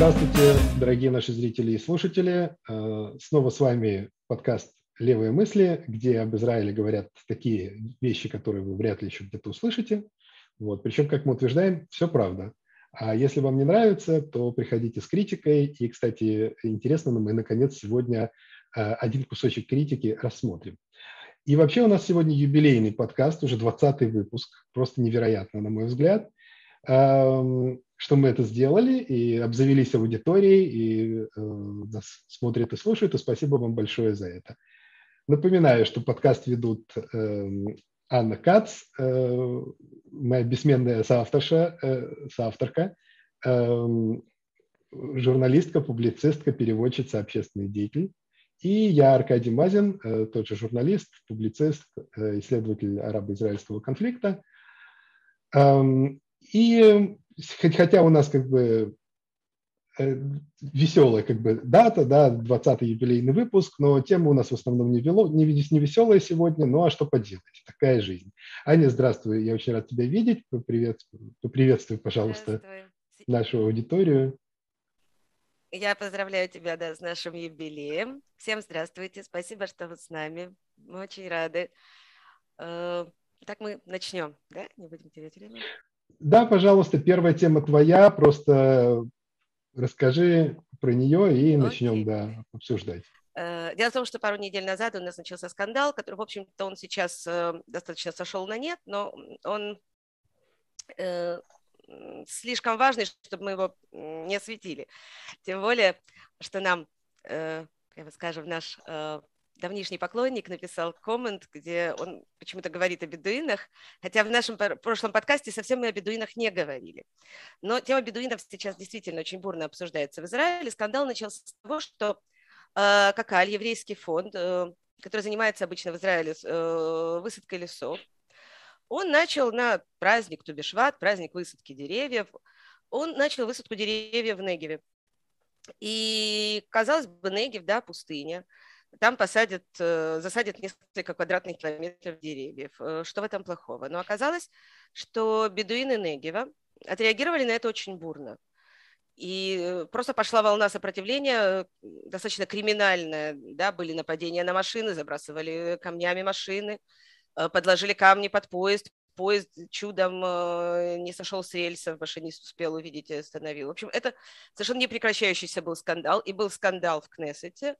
Здравствуйте, дорогие наши зрители и слушатели. Э, снова с вами подкаст «Левые мысли», где об Израиле говорят такие вещи, которые вы вряд ли еще где-то услышите. Вот. Причем, как мы утверждаем, все правда. А если вам не нравится, то приходите с критикой. И, кстати, интересно, но мы, наконец, сегодня э, один кусочек критики рассмотрим. И вообще у нас сегодня юбилейный подкаст, уже 20 выпуск. Просто невероятно, на мой взгляд что мы это сделали и обзавелись аудиторией, и э, нас смотрят и слушают, и спасибо вам большое за это. Напоминаю, что подкаст ведут э, Анна Кац, э, моя бессменная соавторша, э, соавторка, э, журналистка, публицистка, переводчица, общественный деятель. И я, Аркадий Мазин, э, тот же журналист, публицист, э, исследователь арабо-израильского конфликта. Эм, и хотя у нас как бы э, веселая как бы дата, да, 20-й юбилейный выпуск, но тема у нас в основном не, вело, не, не веселая сегодня, ну а что поделать, такая жизнь. Аня, здравствуй, я очень рад тебя видеть, поприветствуй, поприветствуй пожалуйста, нашу аудиторию. Я поздравляю тебя да, с нашим юбилеем. Всем здравствуйте, спасибо, что вы с нами, мы очень рады. Э, так мы начнем, да? Не будем терять время. Да, пожалуйста, первая тема твоя, просто расскажи про нее и начнем, okay. да, обсуждать. Э, дело в том, что пару недель назад у нас начался скандал, который, в общем-то, он сейчас э, достаточно сошел на нет, но он э, слишком важный, чтобы мы его не осветили. Тем более, что нам, как бы скажем, наш давнишний поклонник написал коммент, где он почему-то говорит о бедуинах, хотя в нашем прошлом подкасте совсем мы о бедуинах не говорили. Но тема бедуинов сейчас действительно очень бурно обсуждается в Израиле. Скандал начался с того, что э, Какаль, еврейский фонд, э, который занимается обычно в Израиле э, высадкой лесов, он начал на праздник Тубишват, праздник высадки деревьев, он начал высадку деревьев в Негеве. И, казалось бы, Негев, да, пустыня – там посадят, э, засадят несколько квадратных километров деревьев. Э, что в этом плохого? Но оказалось, что бедуины Негева отреагировали на это очень бурно. И э, просто пошла волна сопротивления, достаточно криминальная. Да? Были нападения на машины, забрасывали камнями машины, подложили камни под поезд, поезд чудом не сошел с рельсов, машинист успел увидеть и остановил. В общем, это совершенно непрекращающийся был скандал. И был скандал в Кнессете.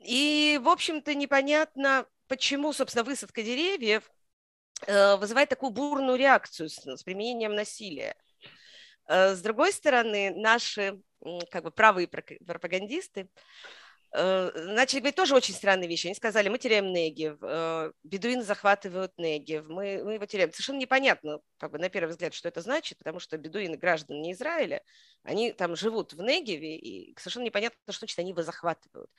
И, в общем-то, непонятно, почему, собственно, высадка деревьев э, вызывает такую бурную реакцию с, с применением насилия. Э, с другой стороны, наши как бы правые пропагандисты начали говорить тоже очень странные вещи. Они сказали, мы теряем Негев, э, бедуины захватывают Негев, мы, мы его теряем. Совершенно непонятно, как бы, на первый взгляд, что это значит, потому что бедуины граждане Израиля, они там живут в Негеве, и совершенно непонятно, что значит они его захватывают.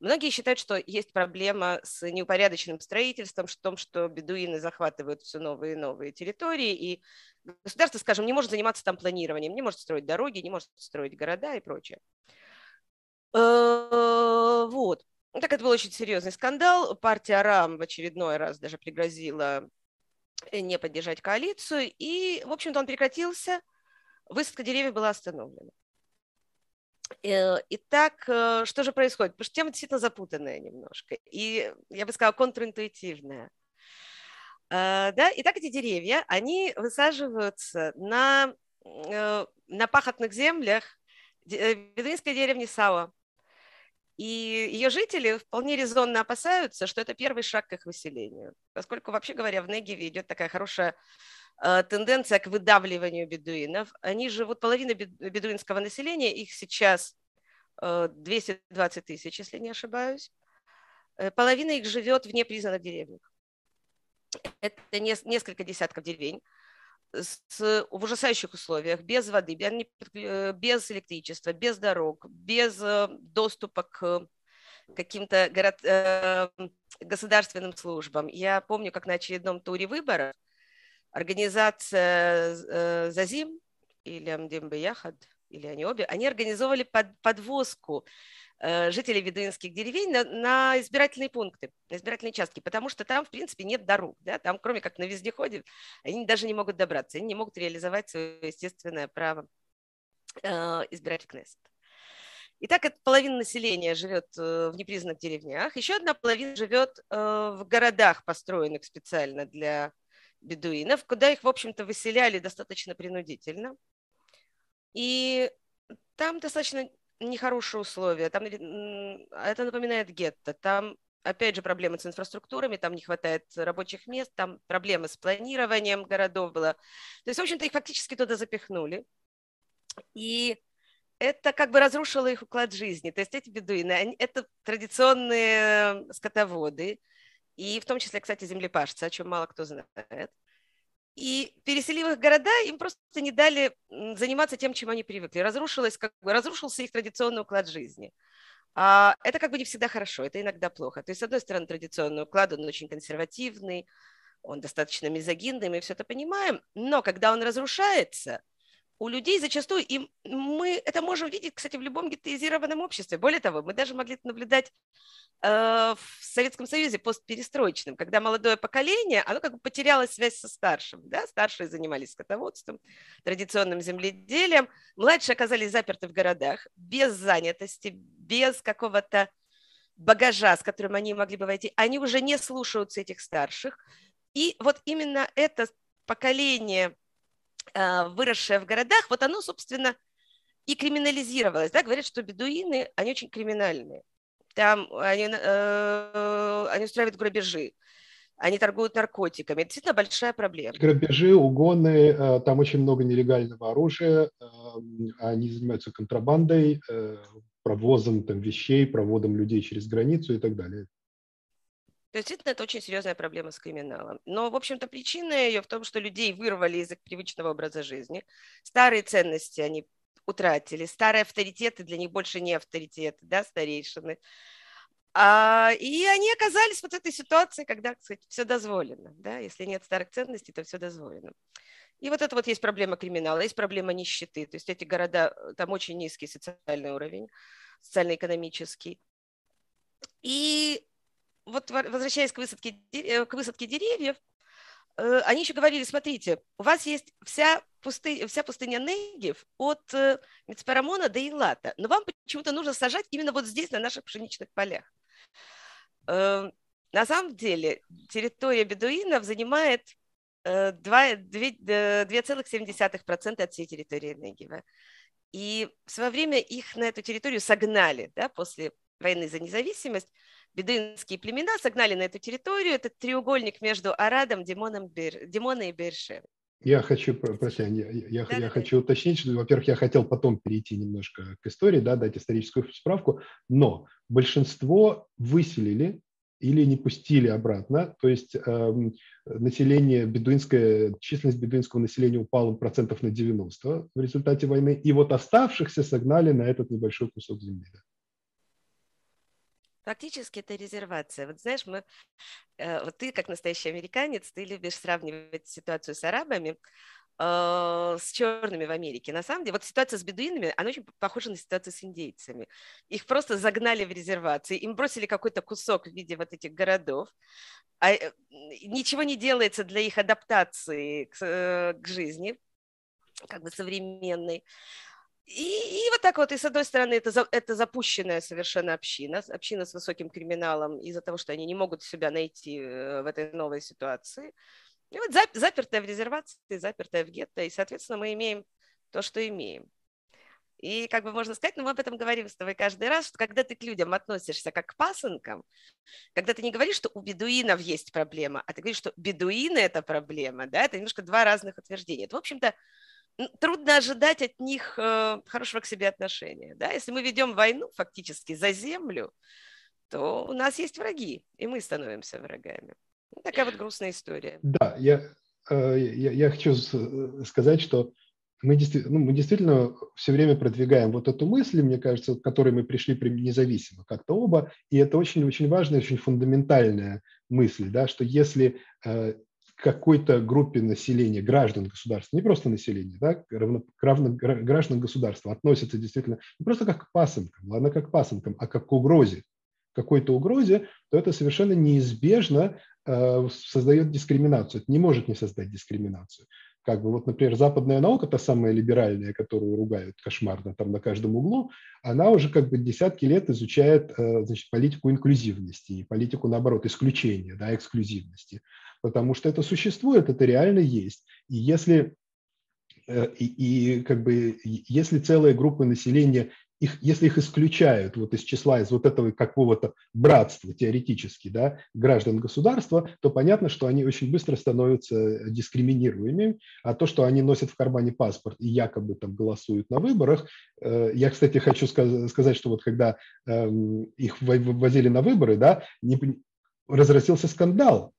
Многие считают, что есть проблема с неупорядоченным строительством, в том, что бедуины захватывают все новые и новые территории, и государство, скажем, не может заниматься там планированием, не может строить дороги, не может строить города и прочее. Э, вот. Ну, так это был очень серьезный скандал. Партия РАМ в очередной раз даже пригрозила э, не поддержать коалицию. И, в общем-то, он прекратился. Высадка деревьев была остановлена. Э, итак, что же происходит? Потому что тема действительно запутанная немножко. И, я бы сказала, контринтуитивная. Да? Итак, эти деревья, они высаживаются на, на пахотных землях бедуинской деревни Сауа. И ее жители вполне резонно опасаются, что это первый шаг к их выселению, поскольку, вообще говоря, в Негеве идет такая хорошая э, тенденция к выдавливанию бедуинов. Они живут, половина бедуинского населения, их сейчас э, 220 тысяч, если не ошибаюсь. Э, половина их живет в непризнанных деревнях. Это не, несколько десятков деревень с, в ужасающих условиях, без воды, э, без электричества, без дорог, без э, доступа к каким-то город, э, государственным службам. Я помню, как на очередном туре выборов организация Зазим или Амдим Яхад, или они обе, они организовали под, подвозку Э, жителей бедуинских деревень на, на избирательные пункты, на избирательные участки, потому что там, в принципе, нет дорог. Да? Там, кроме как на вездеходе, они даже не могут добраться, они не могут реализовать свое естественное право избирать в Кнессет. Итак, это половина населения живет в непризнанных деревнях, еще одна половина живет в городах, построенных специально для бедуинов, куда их, в общем-то, выселяли достаточно принудительно. И там достаточно нехорошие условия. Там, это напоминает гетто. Там, опять же, проблемы с инфраструктурами, там не хватает рабочих мест, там проблемы с планированием городов было. То есть, в общем-то, их фактически туда запихнули. И это как бы разрушило их уклад жизни. То есть эти бедуины, они, это традиционные скотоводы, и в том числе, кстати, землепашцы, о чем мало кто знает. И переселив их города, им просто не дали заниматься тем, чем они привыкли. Разрушилось, как бы, разрушился их традиционный уклад жизни. А это как бы не всегда хорошо, это иногда плохо. То есть, с одной стороны, традиционный уклад, он очень консервативный, он достаточно мизогинный, мы все это понимаем, но когда он разрушается, у людей зачастую, и мы это можем видеть, кстати, в любом гетеизированном обществе. Более того, мы даже могли наблюдать э, в Советском Союзе постперестроечном, когда молодое поколение, оно как бы потеряло связь со старшим. Да? Старшие занимались скотоводством, традиционным земледелием, младшие оказались заперты в городах, без занятости, без какого-то багажа, с которым они могли бы войти. Они уже не слушаются этих старших. И вот именно это поколение выросшее в городах, вот оно, собственно, и криминализировалось. Да? Говорят, что бедуины, они очень криминальные. Там они, э, они устраивают грабежи, они торгуют наркотиками. Это действительно большая проблема. Грабежи, угоны, э, там очень много нелегального оружия, э, они занимаются контрабандой, провозом там, вещей, проводом людей через границу и так далее. То есть действительно это очень серьезная проблема с криминалом. Но, в общем-то, причина ее в том, что людей вырвали из их привычного образа жизни. Старые ценности они утратили, старые авторитеты для них больше не авторитеты, да, старейшины. А, и они оказались вот в этой ситуации, когда, кстати, все дозволено, да, если нет старых ценностей, то все дозволено. И вот это вот есть проблема криминала, есть проблема нищеты, то есть эти города, там очень низкий социальный уровень, социально-экономический. И вот возвращаясь к высадке, э, к высадке деревьев, э, они еще говорили, смотрите, у вас есть вся, пусты, вся пустыня Негев от э, Мецпарамона до Илата, но вам почему-то нужно сажать именно вот здесь, на наших пшеничных полях. На самом деле территория бедуинов занимает 2,7% от всей территории Негева. И в свое время их на эту территорию согнали да, после войны за независимость бедуинские племена согнали на эту территорию. этот треугольник между Арадом, Димоном, Бер, Димона и Бершевой. Я хочу, прости, я, я, да, я да, хочу да. уточнить, что, во-первых, я хотел потом перейти немножко к истории, да, дать историческую справку, но большинство выселили или не пустили обратно, то есть э, население бедуинское, численность бедуинского населения упала процентов на 90 в результате войны, и вот оставшихся согнали на этот небольшой кусок земли. Да. Фактически это резервация. Вот знаешь, мы, э, вот ты как настоящий американец, ты любишь сравнивать ситуацию с арабами, э, с черными в Америке. На самом деле, вот ситуация с бедуинами, она очень похожа на ситуацию с индейцами. Их просто загнали в резервации, им бросили какой-то кусок в виде вот этих городов, а э, ничего не делается для их адаптации к, к жизни, как бы современной. И, и вот так вот, и с одной стороны, это, это запущенная совершенно община, община с высоким криминалом из-за того, что они не могут себя найти э, в этой новой ситуации. И вот запертая в резервации, запертая в гетто, и, соответственно, мы имеем то, что имеем. И как бы можно сказать, ну мы об этом говорим с тобой каждый раз, что когда ты к людям относишься как к пасынкам, когда ты не говоришь, что у бедуинов есть проблема, а ты говоришь, что бедуины – это проблема, да, это немножко два разных утверждения. Это, в общем-то, трудно ожидать от них э, хорошего к себе отношения. Да? Если мы ведем войну фактически за землю, то у нас есть враги, и мы становимся врагами. Такая вот грустная история. Да, я, э, я, я хочу сказать, что мы действительно, ну, мы действительно все время продвигаем вот эту мысль, мне кажется, к которой мы пришли независимо как-то оба, и это очень-очень важная, очень фундаментальная мысль, да, что если э, какой-то группе населения, граждан государства, не просто населения, да, равно, равно, граждан государства относятся действительно не просто как к пасынкам, ладно, как к пасынкам, а как к угрозе, какой-то угрозе, то это совершенно неизбежно э, создает дискриминацию. Это не может не создать дискриминацию. Как бы вот, например, западная наука, та самая либеральная, которую ругают кошмарно там на каждом углу, она уже как бы десятки лет изучает э, значит, политику инклюзивности и политику, наоборот, исключения, да, эксклюзивности. Потому что это существует, это реально есть. И если э, и, и как бы если целая группа населения их, если их исключают вот из числа, из вот этого какого-то братства теоретически, да, граждан государства, то понятно, что они очень быстро становятся дискриминируемыми, а то, что они носят в кармане паспорт и якобы там голосуют на выборах, э, я, кстати, хочу сказать, что вот когда эм, их возили на выборы, да, не, разразился скандал.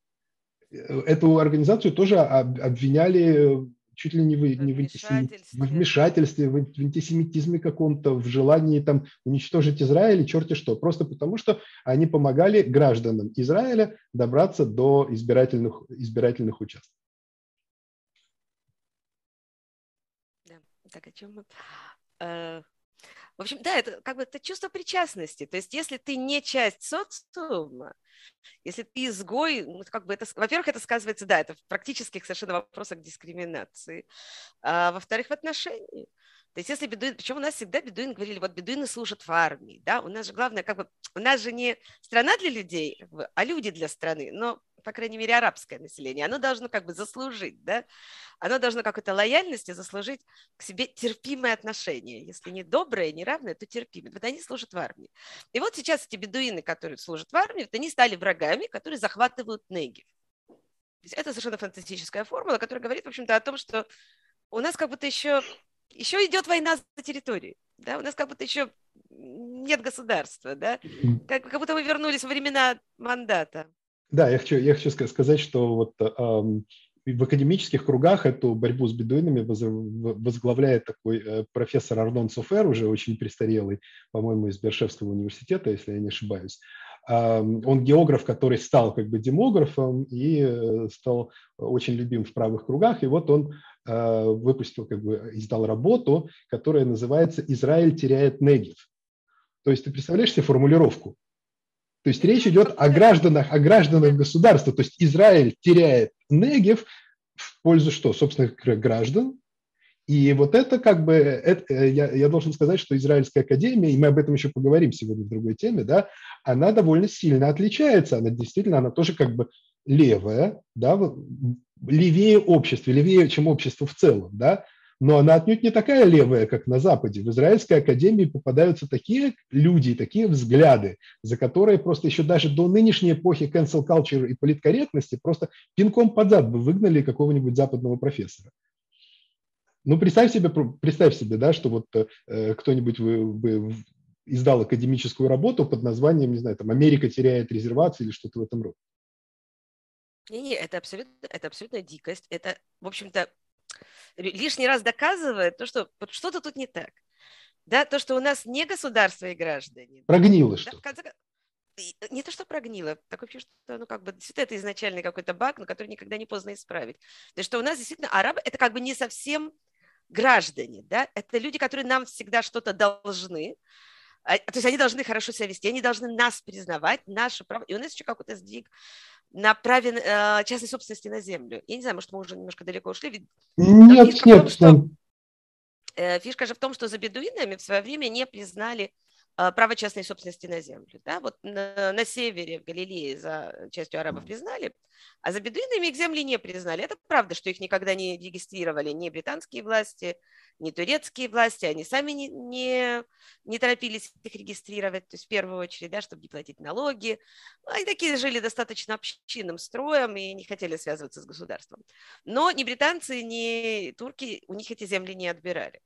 Э, эту организацию тоже обвиняли чуть ли не в, не в, вмешательстве. в вмешательстве, в, в антисемитизме каком-то, в желании там уничтожить Израиль и черти что. Просто потому, что они помогали гражданам Израиля добраться до избирательных, избирательных участков. Да, так о чем мы... В общем, да, это как бы это чувство причастности. То есть, если ты не часть социума, если ты изгой, ну, как бы это, во-первых, это сказывается, да, это в практических совершенно вопросах дискриминации, а во-вторых, в отношении. То есть если бедуин, причем у нас всегда бедуины говорили, вот бедуины служат в армии, да, у нас же главное, как бы, у нас же не страна для людей, а люди для страны, но, по крайней мере, арабское население, оно должно как бы заслужить, да, оно должно какой-то лояльности заслужить к себе терпимое отношение, если не доброе, не равное, то терпимое, вот они служат в армии. И вот сейчас эти бедуины, которые служат в армии, вот они стали врагами, которые захватывают Негев. Это совершенно фантастическая формула, которая говорит, в общем-то, о том, что у нас как будто еще еще идет война за территорию. Да? У нас как будто еще нет государства, да? как, как будто мы вернулись во времена мандата. Да, я хочу, я хочу сказать, что вот эм, в академических кругах эту борьбу с бедуинами возглавляет такой э, профессор Арнон Софер, уже очень престарелый, по-моему, из Бершевского университета, если я не ошибаюсь. Он географ, который стал как бы демографом и э, стал очень любим в правых кругах. И вот он э, выпустил, как бы издал работу, которая называется «Израиль теряет Негев». То есть ты представляешь себе формулировку? То есть речь идет о гражданах, о гражданах государства. То есть Израиль теряет Негев в пользу что? Собственно, граждан, и вот это как бы, это, э, я, я должен сказать, что Израильская академия, и мы об этом еще поговорим сегодня в другой теме, да, она довольно сильно отличается. Она действительно, она тоже как бы левая, да, левее общества, левее, чем общество в целом, да, но она отнюдь не такая левая, как на Западе. В Израильской академии попадаются такие люди, такие взгляды, за которые просто еще даже до нынешней эпохи cancel culture и политкорректности просто пинком под зад бы выгнали какого-нибудь западного профессора. Ну, представь себе, представь себе, да, что вот э, кто-нибудь бы издал академическую работу под названием, не знаю, там «Америка теряет резервации» или что-то в этом роде. Не-не, это абсолютно, это абсолютно дикость. Это, в общем-то, лишний раз доказывает то, что что-то тут не так. Да, то, что у нас не государство и граждане. Прогнило да, что. конце, не то, что прогнило, такое ощущение, что ну, как бы, действительно это изначальный какой-то баг, но который никогда не поздно исправить. То есть, что у нас действительно арабы, это как бы не совсем граждане, да, это люди, которые нам всегда что-то должны, а, то есть они должны хорошо себя вести, они должны нас признавать, наше право, и у нас еще какой-то сдвиг на праве э, частной собственности на землю. Я не знаю, может, мы уже немножко далеко ушли. Нет, фишка нет, том, что, э, фишка же в том, что за бедуинами в свое время не признали право частной собственности на землю. Да? Вот на, на севере, в Галилее, за частью арабов признали, а за бедуинами их земли не признали. Это правда, что их никогда не регистрировали ни британские власти, ни турецкие власти, они сами не, не, не торопились их регистрировать, то есть в первую очередь, да, чтобы не платить налоги. Они такие жили достаточно общинным строем и не хотели связываться с государством. Но ни британцы, ни турки у них эти земли не отбирали.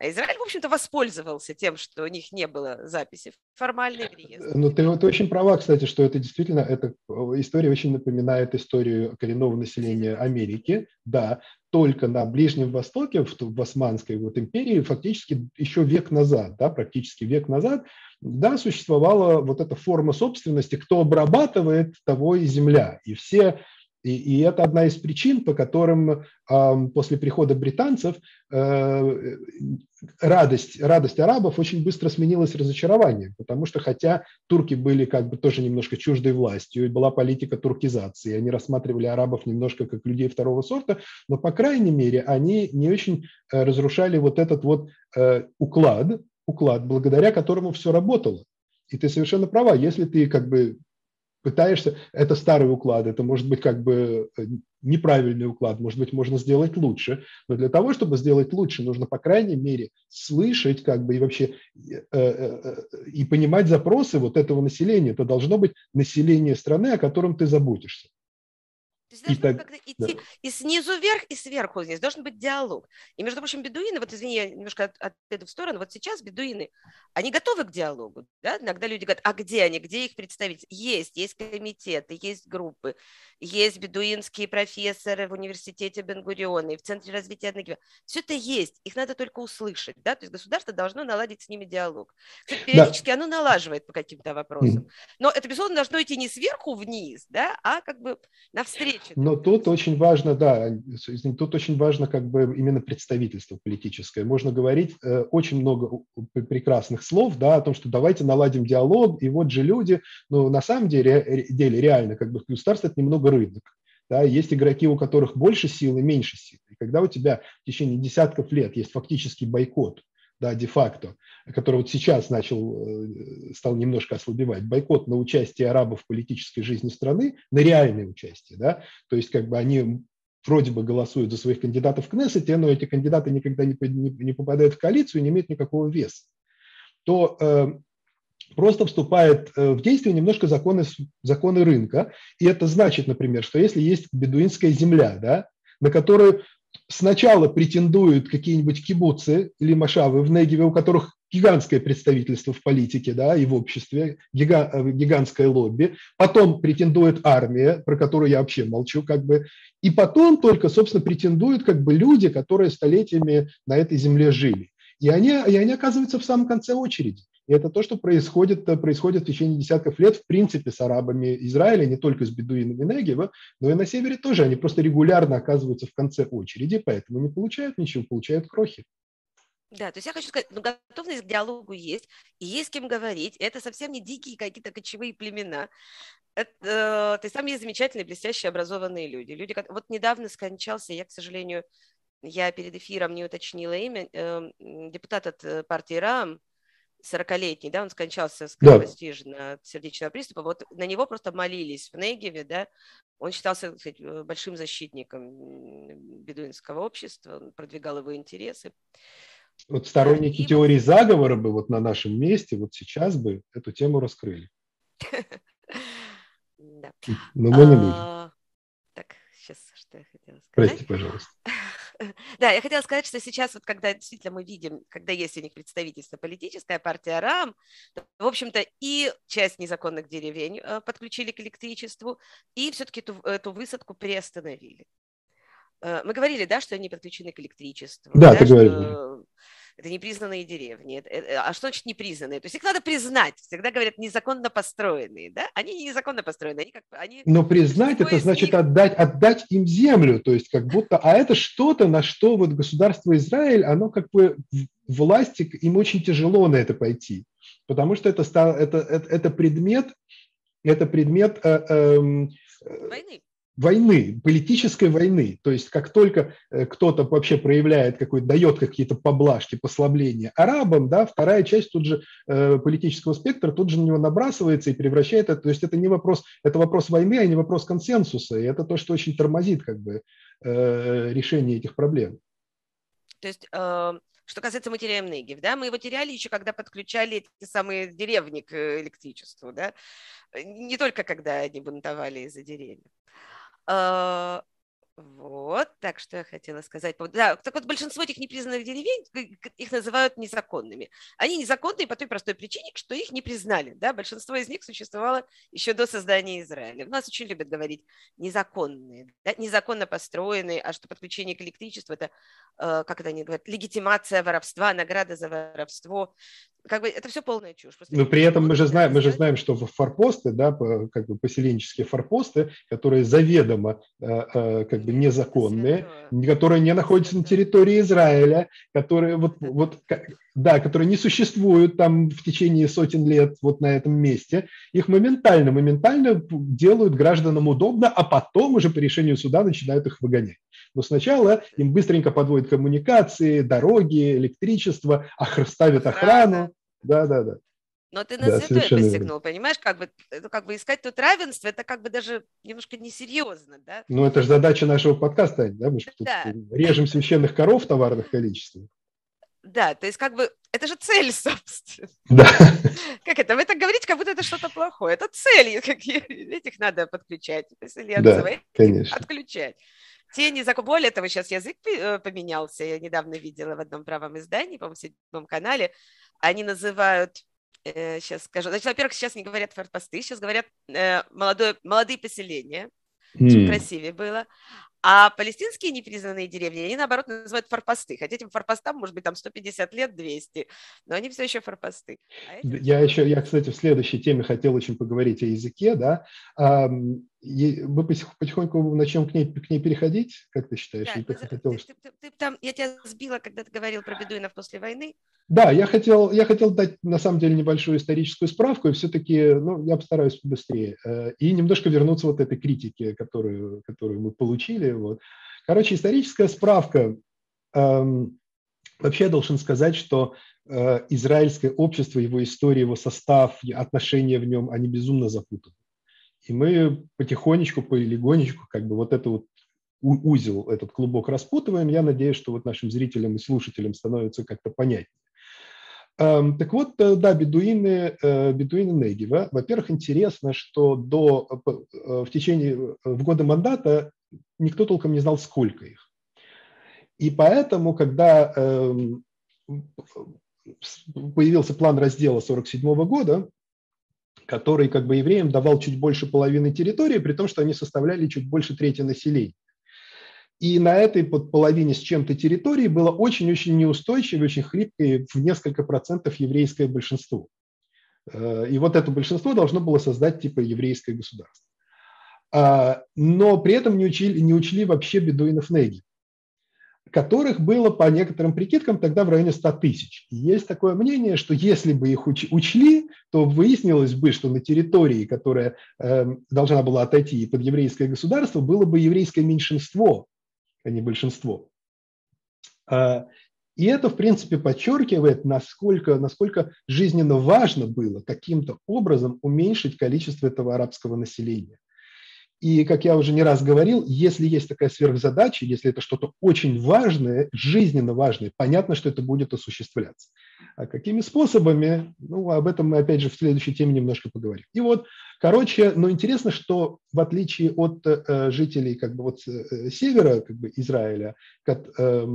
А Израиль, в общем-то, воспользовался тем, что у них не было записи формальной в реестре. Ну, ты, ты очень права, кстати, что это действительно, эта история очень напоминает историю коренного населения Америки. Да, только на Ближнем Востоке, в, в Османской вот империи, фактически еще век назад, да, практически век назад, да, существовала вот эта форма собственности, кто обрабатывает, того и земля. И все И, и это одна из причин, по которым э, после прихода британцев э, радость, радость арабов очень быстро сменилась разочарованием, потому что хотя турки были как бы тоже немножко чуждой властью, и была политика туркизации, они рассматривали арабов немножко как людей второго сорта, но, по крайней мере, они не очень э, разрушали вот этот вот э, уклад, уклад, благодаря которому все работало. И ты совершенно права, если ты как бы пытаешься, это старый уклад, это может быть как бы э, неправильный уклад, может быть, можно сделать лучше, но для того, чтобы сделать лучше, нужно, по крайней мере, слышать как бы и вообще э, э, и понимать запросы вот этого населения. Это должно быть население страны, о котором ты заботишься. То есть должно как-то идти да. и снизу вверх, и сверху вниз. Должен быть диалог. И, между прочим, бедуины, вот извини, я немножко отойду в сторону, вот сейчас бедуины, они готовы к диалогу. Да? Иногда люди говорят, а где они, где их представители? Есть, есть комитеты, есть группы, есть бедуинские профессоры в университете Бенгуриона и в Центре развития Аднагива. Все это есть, их надо только услышать. Да? То есть государство должно наладить с ними диалог. Кстати, периодически да. оно налаживает по каким-то вопросам. Но это, безусловно, должно идти не сверху вниз, да, а как бы навстречу но тут очень важно, да, тут очень важно как бы именно представительство политическое. Можно говорить э, очень много прекрасных слов, да, о том, что давайте наладим диалог, и вот же люди, но на самом деле, деле реально как бы государство это немного рынок. Да, есть игроки, у которых больше сил и меньше сил. И когда у тебя в течение десятков лет есть фактический бойкот да, де-факто, который вот сейчас начал, э, стал немножко ослабевать, бойкот на участие арабов в политической жизни страны, на реальное участие, да, то есть как бы они вроде бы голосуют за своих кандидатов в Кнессете, но эти кандидаты никогда не, не, не попадают в коалицию и не имеют никакого веса, то э, просто вступает э, в действие немножко законы, законы рынка, и это значит, например, что если есть бедуинская земля, да, на которую сначала претендуют какие-нибудь кибуцы или машавы в Негеве, у которых гигантское представительство в политике да, и в обществе, гига, э, гигантское лобби, потом претендует армия, про которую я вообще молчу, как бы, и потом только, собственно, претендуют как бы люди, которые столетиями на этой земле жили. И они, и они оказываются в самом конце очереди. И это то, что происходит, э, происходит в течение десятков лет, в принципе, с арабами Израиля, не только с бедуинами Негева, но и на севере тоже. Они просто регулярно оказываются в конце очереди, поэтому не получают ничего, получают крохи. Да, то есть я хочу сказать, ну, готовность к диалогу есть, и есть с кем говорить. Это совсем не дикие какие-то кочевые племена. Это, э, то есть там есть замечательные, блестящие, образованные люди. Люди, вот недавно скончался, я, к сожалению, я перед эфиром не уточнила имя, э, депутат от э, партии РАМ, 40-летний, да, он скончался скоропостижно да. от сердечного приступа, вот на него просто молились в Негеве, да, он считался кстати, э, большим защитником бедуинского общества, он продвигал его интересы. Вот сторонники да, теории заговора бы вот на нашем месте вот сейчас бы эту тему раскрыли. Но мы не будем. А, так, сейчас что я хотела сказать. Прости, пожалуйста. Да, я хотела сказать, что сейчас, вот когда действительно мы видим, когда есть у них представительство политическая партия РАМ, то, в общем-то, и часть незаконных деревень э, подключили к электричеству, и все-таки эту, эту высадку приостановили. Э, мы говорили, да, что они подключены к электричеству. Да, да ты говорил это непризнанные деревни. Э, а что значит непризнанные? То есть их надо признать. Всегда говорят незаконно построенные, да? Они не незаконно построенные, они как они... Но признать это значит отдать, отдать им землю, то есть как будто, а это что-то, на что вот государство Израиль, оно как бы власти, им очень тяжело на это пойти, потому что это, это, это, это предмет, это предмет э, э, войны войны, политической войны. То есть как только э, кто-то вообще проявляет какой-то, дает какие-то поблажки, послабления арабам, да, вторая часть тут же э, политического спектра тут же на него набрасывается и превращает это, то есть это не вопрос, это вопрос войны, а не вопрос консенсуса, и это то, что очень тормозит как бы э, решение этих проблем. То есть э, что касается, мы теряем Негев, да, мы его теряли еще, когда подключали эти самые деревни к электричеству, да, не только когда они бунтовали из-за деревьев. А, вот, так что я хотела сказать. Да, так вот большинство этих непризнанных деревень, их называют незаконными. Они незаконные по той простой причине, что их не признали. Да? Большинство из них существовало еще до создания Израиля. У нас очень любят говорить незаконные, да? незаконно построенные, а что подключение к электричеству – это, э, как это они говорят, легитимация воровства, награда за воровство. Как бы это все полная чушь. Но при этом мы же знаем, мы же знаем, что форпосты, да, как бы поселенческие форпосты, которые заведомо э, э, как бы незаконные, которые не находятся на территории Израиля, которые вот, вот да, которые не существуют там в течение сотен лет вот на этом месте, их моментально, моментально делают гражданам удобно, а потом уже по решению суда начинают их выгонять. Но сначала им быстренько подводят коммуникации, дороги, электричество, ставят охрану. Да, да, да. Но ты на да, святое посягнул, понимаешь? Как бы, как бы искать тут равенство, это как бы даже немножко несерьезно, да? Ну, это же задача нашего подкаста, да? Мы же да. режем священных коров в товарных количествах. Да, то есть как бы это же цель, собственно. Да. Как это? Вы так говорите, как будто это что-то плохое. Это цель, какие этих надо подключать, да, конечно. отключать. Те не закон... Более того, сейчас язык э, поменялся. Я недавно видела в одном правом издании, по-моему, в седьмом канале. Они называют э, сейчас скажу. Значит, во-первых, сейчас не говорят форпосты, сейчас говорят э, молодое, молодые поселения, mm. красивее было. А палестинские непризнанные деревни, они, наоборот, называют форпосты. Хотя этим форпостам, может быть, там 150 лет, 200, но они все еще форпосты. А я еще, я, кстати, в следующей теме хотел очень поговорить о языке, да. Мы потихоньку начнем к ней, к ней переходить, как ты считаешь? Да, ты, хотел, ты, ты, ты, там, я тебя сбила, когда ты говорил про бедуинов после войны. Да, я хотел, я хотел дать, на самом деле, небольшую историческую справку, и все-таки, ну, я постараюсь быстрее, э, и немножко вернуться вот этой критике, которую, которую мы получили. Вот. Короче, историческая справка. Эм, вообще я должен сказать, что э, израильское общество, его история, его состав, отношения в нем, они безумно запутаны. И мы потихонечку, полигонечку, как бы вот это вот узел, этот клубок распутываем. Я надеюсь, что вот нашим зрителям и слушателям становится как-то понятнее. Эм, так вот, э, да, бедуины, э, бедуины Негева. Во-первых, интересно, что до, э, в течение, в годы мандата никто толком не знал, сколько их. И поэтому, когда эм, появился план раздела 1947 года, который как бы евреям давал чуть больше половины территории, при том, что они составляли чуть больше трети населения. И на этой под половине с чем-то территории было очень-очень неустойчивое, очень хлипкое, в несколько процентов еврейское большинство. Э, и вот это большинство должно было создать типа еврейское государство. А, но при этом не учили, не учли вообще бедуинов Неги которых было по некоторым прикидкам тогда в районе 100 тысяч. И есть такое мнение, что если бы их уч- учли, то выяснилось бы, что на территории, которая э, должна была отойти под еврейское государство, было бы еврейское меньшинство, а не большинство. А, и это, в принципе, подчеркивает, насколько, насколько жизненно важно было каким-то образом уменьшить количество этого арабского населения. И, как я уже не раз говорил, если есть такая сверхзадача, если это что-то очень важное, жизненно важное, понятно, что это будет осуществляться. А какими способами? Ну, об этом мы, опять же, в следующей теме немножко поговорим. И вот, короче, но интересно, что в отличие от э, жителей как бы вот э, севера как бы Израиля, как, э,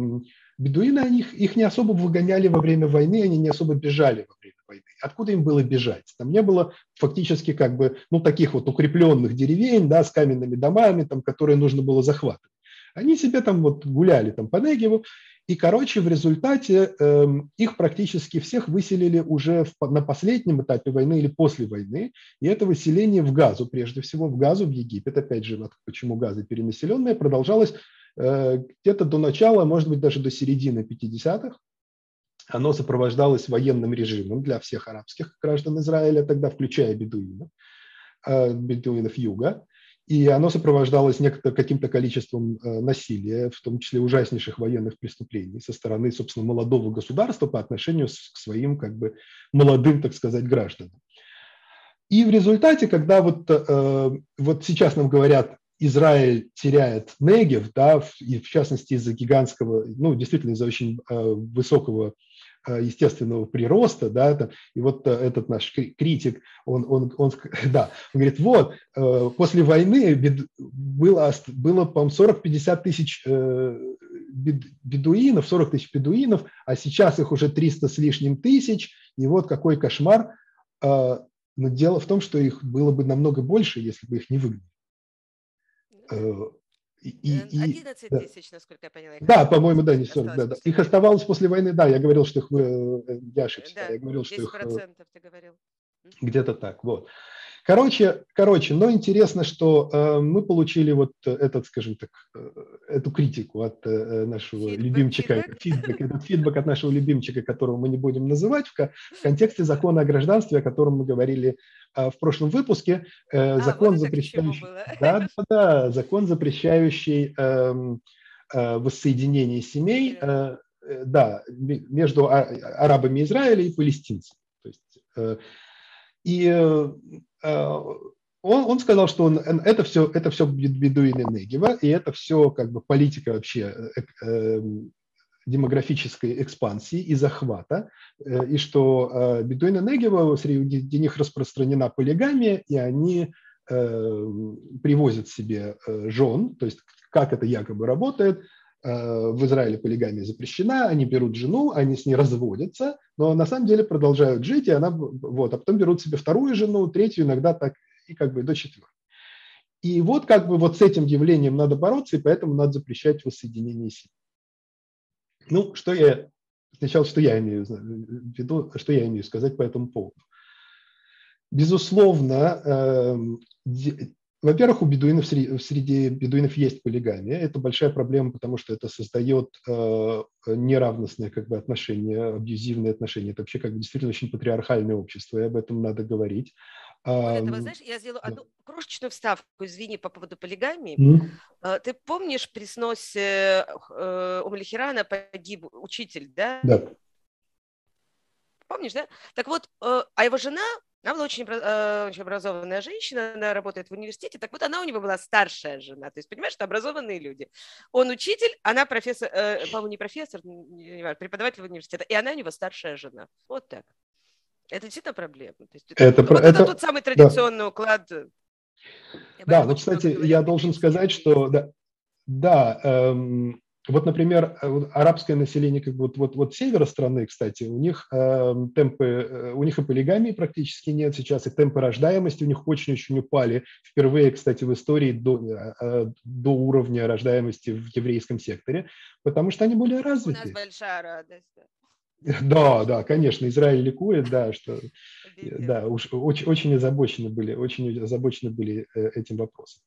бедуины, они, их, не особо выгоняли во время войны, они не особо бежали во время войны. Откуда им было бежать? Там не было фактически как бы, ну, таких вот укрепленных деревень, да, с каменными домами, там, которые нужно было захватывать. Они себе там вот гуляли там по Негеву, и, короче, в результате э, их практически всех выселили уже в, на последнем этапе войны или после войны. И это выселение в Газу, прежде всего в Газу, в Египет, опять же, почему Газа перенаселенная, продолжалось где-то до начала, может быть, даже до середины 50-х оно сопровождалось военным режимом для всех арабских граждан Израиля, тогда включая бедуинов, э, бедуинов юга, и оно сопровождалось каким-то количеством э, насилия, в том числе ужаснейших военных преступлений со стороны, собственно, молодого государства по отношению к своим как бы молодым, так сказать, гражданам. И в результате, когда вот, э, вот сейчас нам говорят, Израиль теряет Негев, да, и в частности из-за гигантского, ну, действительно из-за очень высокого Э, естественного прироста, да, там, и вот э, этот наш критик, он, он, он, да, он говорит, вот, э, после войны было, было по-моему, 40-50 тысяч бедуинов, 40 тысяч бедуинов, а сейчас их уже 300 с лишним тысяч, и вот какой кошмар. Но дело в том, что их было бы намного больше, если бы их не выгнали. И, 11 э, тысяч, да. насколько я поняла. Да, по-моему, да, не 40. Да, да. Их оставалось после войны, да, я говорил, что их, э, я ошибся, да, я говорил, что их... ты говорил. Где-то так, вот. Короче, короче, но интересно, что э, мы получили вот этот, скажем так, э, эту критику от э, нашего фидбэк, любимчика, фидбэк. Фидбэк, этот фидбэк от нашего любимчика, которого мы не будем называть, в, в контексте закона о гражданстве, о котором мы говорили э, в прошлом выпуске. Э, а, закон вот запрещающий, да, да, да, закон запрещающий э, э, воссоединение семей, э, э, да, между а, арабами Израиля и палестинцами. То есть, э, и э, Э, он, он сказал, что он, это все, это все бедуины Негева, и это все как бы политика вообще э, э, демографической экспансии и захвата, э, и что э, бедуины Негева, среди них распространена полигамия, и они э, привозят себе э, жен, то есть как это якобы работает, э, в Израиле полигамия запрещена, они берут жену, они с ней разводятся, но на самом деле продолжают жить, и она, вот, а потом берут себе вторую жену, третью, иногда так и как бы до четвертой. И вот как бы вот с этим явлением надо бороться, и поэтому надо запрещать воссоединение семей. Ну, что я, сначала, что я имею в виду, что я имею сказать по этому поводу. Безусловно, эм, во-первых, у бедуинов, среди бедуинов есть полигамия. Это большая проблема, потому что это создает э, неравностные как бы, отношения, абьюзивные отношения. Это вообще как бы действительно очень патриархальное общество, и об этом надо говорить. Вот этого, знаешь, я сделаю да. одну крошечную вставку, извини, по поводу полигамии. Mm. Ты помнишь при сносе э, у Малихирана погиб учитель, да? Да. Помнишь, да? Так вот, э, а его жена она была очень, э, очень образованная женщина, она работает в университете, так вот она у него была старшая жена, то есть, понимаешь, что образованные люди. Он учитель, она профессор, э, по-моему, не профессор, не, не, преподаватель университета, и она у него старшая жена. Вот так. Это действительно проблема. То есть, это, вот это, это тот самый традиционный да. уклад. Я да, ну, кстати, я должен сказать, что да, да эм, вот, например, э, арабское население, как бы вот, вот, вот севера страны, кстати, у них э, темпы, э, у них и полигамии практически нет сейчас, и темпы рождаемости у них очень-очень упали. Впервые, кстати, в истории до, э, э до уровня рождаемости в еврейском секторе, потому что они более развиты. У нас большая радость. Да, да, конечно, Израиль ликует, да, что, да, уж очень, очень озабочены были, очень озабочены были этим вопросом.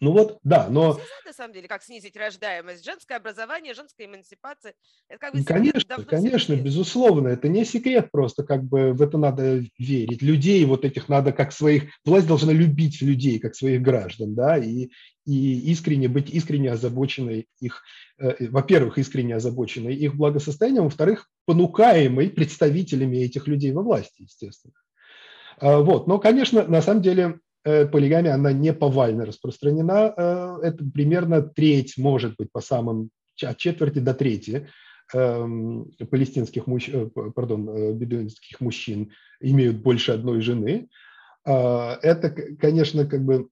Ну вот, да, но... На самом деле, как снизить рождаемость, женское образование, женская эмансипация. Это как бы конечно, конечно, безусловно, это не секрет просто, как бы в это надо верить. Людей вот этих надо как своих... Власть должна любить людей, как своих граждан, да, и, и искренне быть искренне озабоченной их, э, во-первых, искренне озабоченной их благосостоянием, во-вторых, понукаемой представителями этих людей во власти, естественно. А, вот, но, конечно, на самом деле Э, полигамия, она не повально распространена. Э, это примерно треть, может быть, по самым, от четверти до трети эм, палестинских мужчин, э, пардон, бедуинских мужчин имеют больше одной жены. Это, конечно, как бы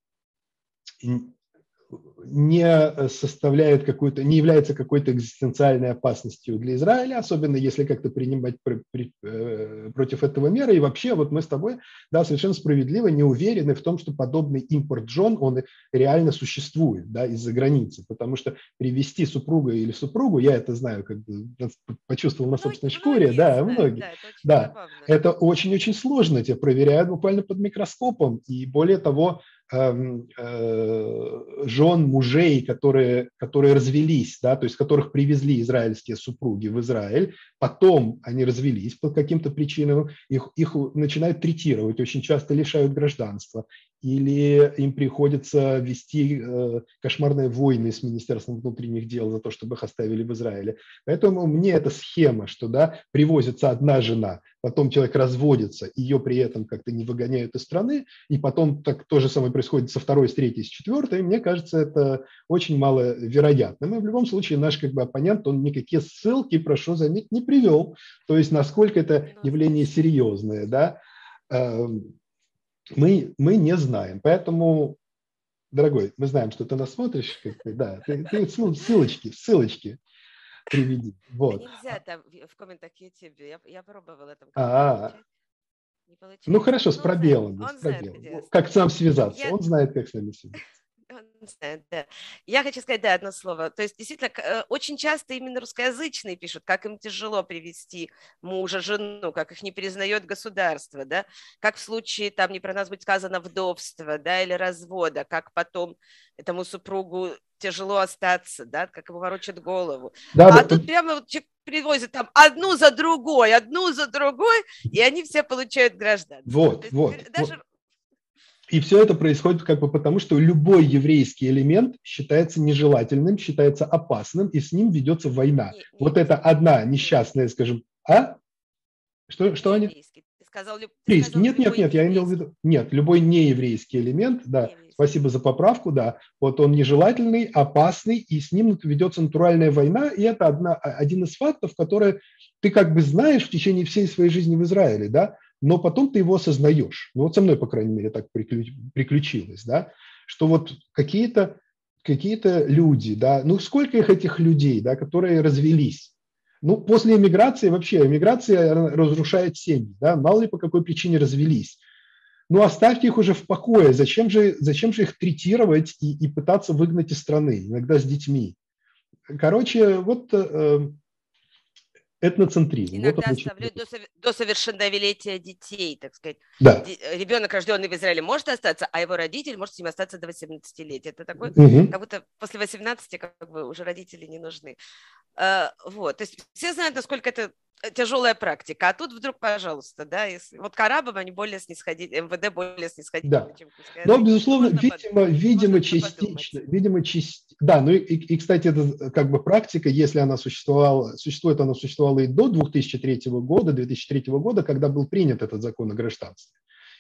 не составляет какую-то, не является какой-то экзистенциальной опасностью для Израиля, особенно если как-то принимать при, при, э, против этого меры. И вообще, вот мы с тобой, да, совершенно справедливо не уверены в том, что подобный импорт жен, он реально существует, да, из-за границы, потому что привести супруга или супругу, я это знаю, как бы почувствовал на собственной многие, шкуре, многие. да, многие, да, это очень-очень сложно, тебя проверяют буквально под микроскопом, и более того, Эм, э, жен, мужей, которые, которые развелись, да, то есть которых привезли израильские супруги в Израиль, потом они развелись по каким-то причинам, их, их начинают третировать, очень часто лишают гражданства, или им приходится вести э, кошмарные войны с Министерством внутренних дел за то, чтобы их оставили в Израиле. Поэтому мне эта схема, что да, привозится одна жена, потом человек разводится, ее при этом как-то не выгоняют из страны, и потом так то же самое происходит со второй, с третьей, с четвертой, мне кажется, это очень маловероятно. И в любом случае наш как бы оппонент, он никакие ссылки, прошу заметить, не привел. То есть насколько это явление серьезное, да. Эм, мы, мы не знаем. Поэтому, дорогой, мы знаем, что ты нас смотришь. Да, ты, ты ссылочки, ссылочки приведи. Вот. Нельзя там в комментах YouTube. Я, я пробовала там. А, ну хорошо, с пробелом. С пробелом. Как сам связаться? Он знает, как с нами связаться. Да. Я хочу сказать, да, одно слово. То есть, действительно, э, очень часто именно русскоязычные пишут, как им тяжело привести мужа, жену, как их не признает государство, да, как в случае, там не про нас будет сказано, вдовства, да, или развода, как потом этому супругу тяжело остаться, да, как ему ворочат голову. Да, а да, тут прямо вот человек привозит там одну за другой, одну за другой, и они все получают гражданство. Вот, вот. Даже вот. И все это происходит как бы потому, что любой еврейский элемент считается нежелательным, считается опасным, и с ним ведется война. Не, вот не, это одна несчастная, скажем, а? Что, что они? Ты сказал, ты еврейский. Нет, нет, нет, я имел в виду. Нет, любой нееврейский элемент, да. Спасибо за поправку, да. Вот он нежелательный, опасный, и с ним ведется натуральная война, и это одна, один из фактов, которые ты как бы знаешь в течение всей своей жизни в Израиле, да, но потом ты его осознаешь. Ну вот со мной, по крайней мере, так приключилось, да, что вот какие-то какие люди, да, ну сколько их этих людей, да, которые развелись. Ну, после эмиграции вообще, эмиграция разрушает семьи, да, мало ли по какой причине развелись. Ну, оставьте их уже в покое. Зачем же, зачем же их третировать и, и пытаться выгнать из страны, иногда с детьми? Короче, вот э, этноцентризм. Иногда вот оставляют до, до совершеннолетия детей, так сказать. Да. Ребенок, рожденный в Израиле, может остаться, а его родитель может с ним остаться до 18 лет. Это такой, угу. как будто после 18 как бы уже родители не нужны. А, вот, то есть все знают, насколько это тяжелая практика, а тут вдруг, пожалуйста, да, если, вот Карабов, они более снисходили, МВД более снисходительно, да. чем Но, безусловно, можно видимо, под... видимо, частично, видимо, частично, да, ну и, и, кстати, это как бы практика, если она существовала, существует, она существовала и до 2003 года, 2003 года, когда был принят этот закон о гражданстве.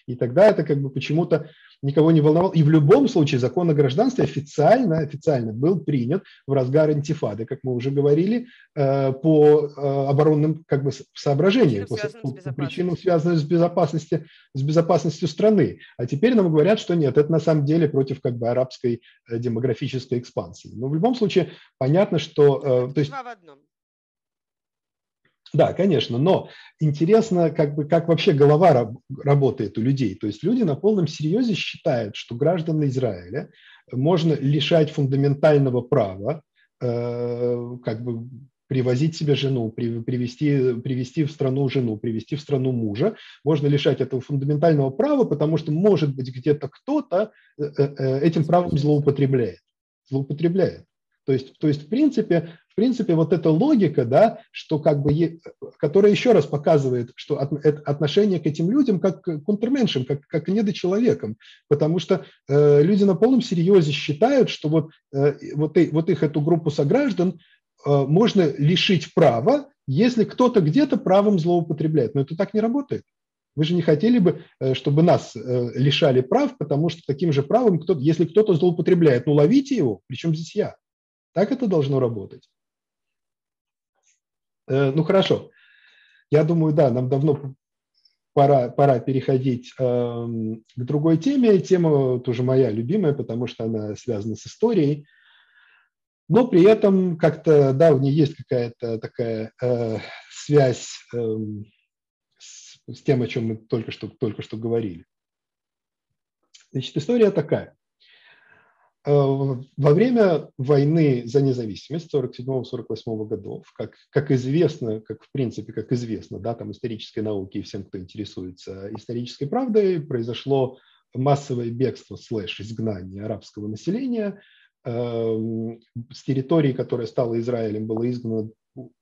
И тогда это как бы почему-то никого не волновало. И в любом случае закон о гражданстве официально, официально был принят в разгар антифады, как мы уже говорили, э, по э, оборонным как бы, соображениям, по, по причинам, связанным с безопасностью, с безопасностью страны. А теперь нам говорят, что нет, это на самом деле против как бы арабской э, демографической экспансии. Но в любом случае понятно, что... То есть, Два в одном. Да, конечно, но интересно, как, бы, как вообще голова раб, работает у людей. То есть люди на полном серьезе считают, что граждан Израиля можно лишать фундаментального права э, как бы привозить себе жену, привести, привести в страну жену, привести в страну мужа. Можно лишать этого фундаментального права, потому что, может быть, где-то кто-то э, э, этим правом злоупотребляет. Злоупотребляет. То есть, то есть в, принципе, в принципе, вот эта логика, да, что как бы, которая еще раз показывает, что отношение к этим людям как к контрменшам, как, как к недочеловекам, потому что э, люди на полном серьезе считают, что вот, э, вот, и, вот их эту группу сограждан э, можно лишить права, если кто-то где-то правом злоупотребляет. Но это так не работает. Вы же не хотели бы, э, чтобы нас э, лишали прав, потому что таким же правом, кто, если кто-то злоупотребляет, ну ловите его, причем здесь я. Так это должно работать. Э, ну хорошо. Я думаю, да, нам давно пора, пора переходить э, к другой теме. Тема тоже моя любимая, потому что она связана с историей. Но при этом как-то, да, в ней есть какая-то такая э, связь э, с, с тем, о чем мы только что, только что говорили. Значит, история такая. Э, во время войны за независимость 47-48 годов, как, как известно, как в принципе, как известно, да, там исторической науке и всем, кто интересуется исторической правдой, произошло массовое бегство слэш изгнание арабского населения. Эм, с территории, которая стала Израилем, было изгнано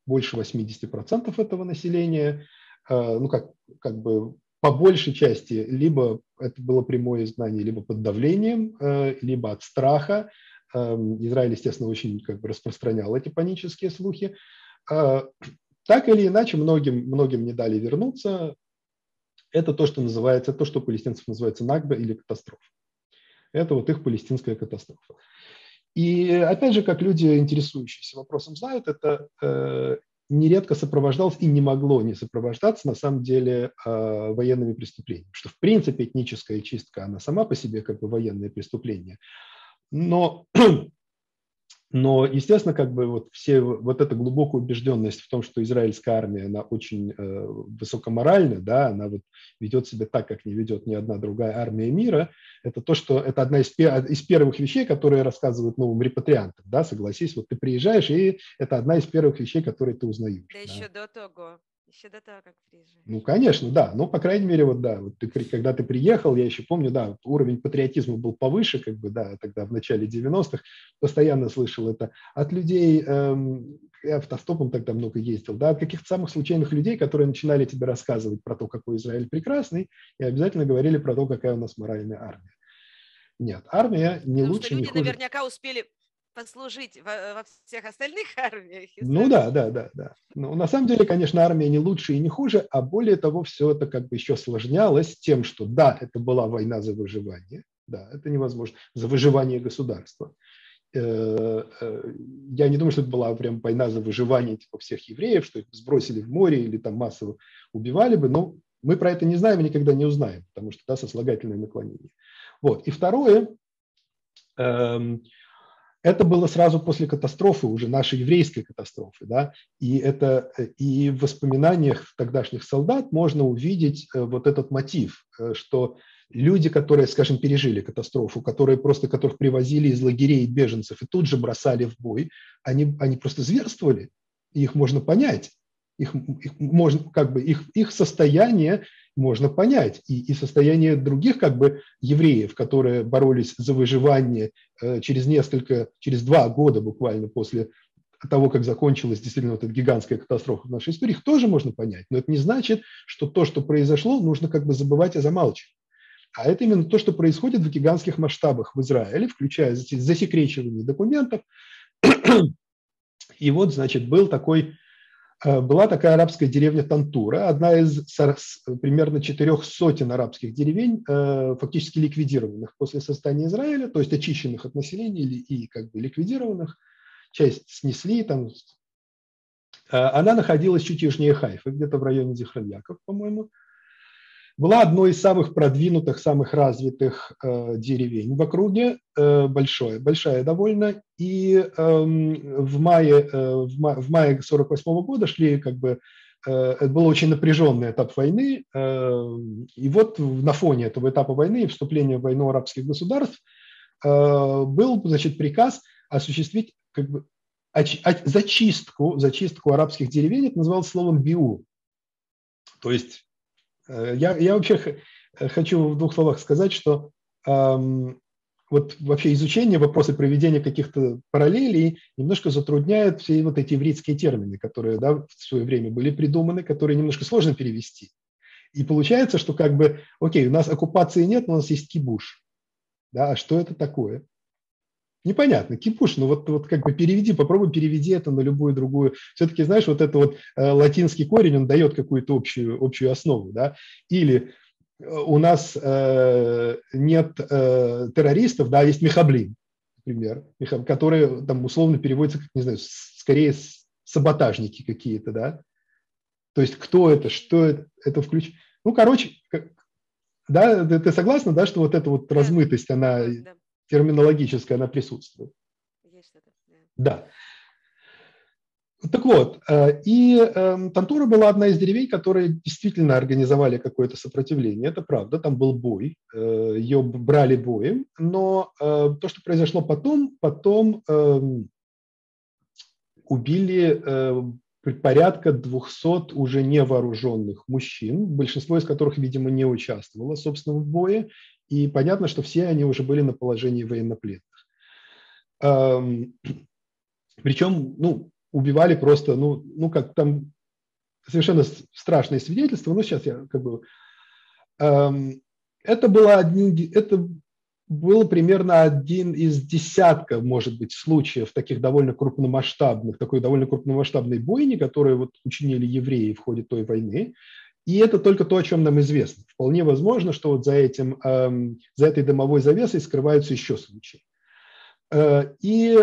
больше 80% этого населения. Э, ну, как, как бы по большей части либо это было прямое изгнание, либо под давлением, э, либо от страха. Эм, Израиль, естественно, очень как бы распространял эти панические слухи. Э, так или иначе, многим, многим не дали вернуться. Это то, что называется, то, что палестинцев называется нагба или катастрофа. Это вот их палестинская катастрофа. И опять же, как люди, интересующиеся вопросом, знают, это э, нередко сопровождалось и не могло не сопровождаться на самом деле а, военными преступлениями. Что в принципе этническая чистка, она сама по себе как бы военное преступление. Но но, естественно, как бы вот все вот эта глубокая убежденность в том, что израильская армия, она очень э, высокоморальна, да, она вот ведет себя так, как не ведет ни одна другая армия мира, это то, что это одна из, из первых вещей, которые рассказывают новым репатриантам, да, согласись, вот ты приезжаешь, и это одна из первых вещей, которые ты узнаешь. Да, да. еще до того. Еще до того, как приезжаешь. Ну, конечно, да. Ну, по крайней мере, вот да, вот ты, когда ты приехал, я еще помню, да, уровень патриотизма был повыше, как бы, да, тогда в начале 90-х, постоянно слышал это от людей, эм, я автостопом тогда много ездил, да, от каких-то самых случайных людей, которые начинали тебе рассказывать про то, какой Израиль прекрасный, и обязательно говорили про то, какая у нас моральная армия. Нет, армия не Потому лучше, что люди не хуже. наверняка успели послужить во, во всех остальных армиях. Ну да, да, да, да. Ну, на самом деле, конечно, армия не лучше и не хуже, а более того, все это как бы еще осложнялось тем, что да, это была война за выживание, да, это невозможно, за выживание государства. Э, э, я не думаю, что это была прям война за выживание типа всех евреев, что их сбросили в море или там массово убивали бы, но мы про это не знаем и никогда не узнаем, потому что да, сослагательное наклонение. Вот. И второе, эм, это было сразу после катастрофы, уже нашей еврейской катастрофы. Да? И, это, и в воспоминаниях тогдашних солдат можно увидеть э, вот этот мотив, э, что люди, которые, скажем, пережили катастрофу, которые просто, которых привозили из лагерей беженцев и тут же бросали в бой, они, они просто зверствовали, их можно понять. Их, их, можно, как бы, их, их состояние можно понять. И, и состояние других как бы евреев, которые боролись за выживание э, через несколько, через два года буквально после того, как закончилась действительно вот эта гигантская катастрофа в нашей истории, их тоже можно понять. Но это не значит, что то, что произошло, нужно как бы забывать и замалчивать. А это именно то, что происходит в гигантских масштабах в Израиле, включая засекречивание документов. И вот, значит, был такой была такая арабская деревня Тантура, одна из примерно четырех сотен арабских деревень, э, фактически ликвидированных после создания Израиля, то есть очищенных от населения и как бы ликвидированных. Часть снесли, там. Э, она находилась чуть южнее Хайфа, где-то в районе Зихраньяков, по-моему была одной из самых продвинутых, самых развитых э, деревень в округе, э, большое, большая довольно. И э, в мае, э, в, ма, в мае 48 года шли как бы э, это был очень напряженный этап войны, э, и вот на фоне этого этапа войны и вступления в войну арабских государств э, был, значит, приказ осуществить как бы зачистку, зачистку арабских деревень, это называлось словом «биу». То есть я, я вообще хочу в двух словах сказать, что эм, вот вообще изучение вопроса проведения каких-то параллелей немножко затрудняет все вот эти еврейские термины, которые да, в свое время были придуманы, которые немножко сложно перевести. И получается, что как бы, окей, у нас оккупации нет, но у нас есть кибуш. Да, а что это такое? Непонятно, кипуш, ну вот, вот как бы переведи, попробуй переведи это на любую другую. Все-таки, знаешь, вот это вот э, латинский корень, он дает какую-то общую, общую основу, да. Или э, у нас э, нет э, террористов, да, есть мехаблин, например, которые там условно переводятся, как, не знаю, скорее саботажники какие-то, да. То есть кто это, что это, это включ... Ну, короче, да, ты согласна, да, что вот эта вот размытость, она да терминологическая, она присутствует. Есть это, да. да. Так вот, э, и эм, Тантура была одна из деревень, которые действительно организовали какое-то сопротивление. Это правда, там был бой, э, ее брали боем, но э, то, что произошло потом, потом эм, убили порядка 200 уже невооруженных мужчин, большинство из которых, видимо, не участвовало, собственно, в бое, и понятно, что все они уже были на положении военнопленных. Причем, ну, убивали просто, ну, ну как там совершенно страшные свидетельства, но сейчас я как бы... Это было один, это был примерно один из десятка, может быть, случаев таких довольно крупномасштабных, такой довольно крупномасштабной бойни, которые вот учинили евреи в ходе той войны. И это только то, о чем нам известно. Вполне возможно, что вот за, этим, эм, за этой дымовой завесой скрываются еще случаи. Э, и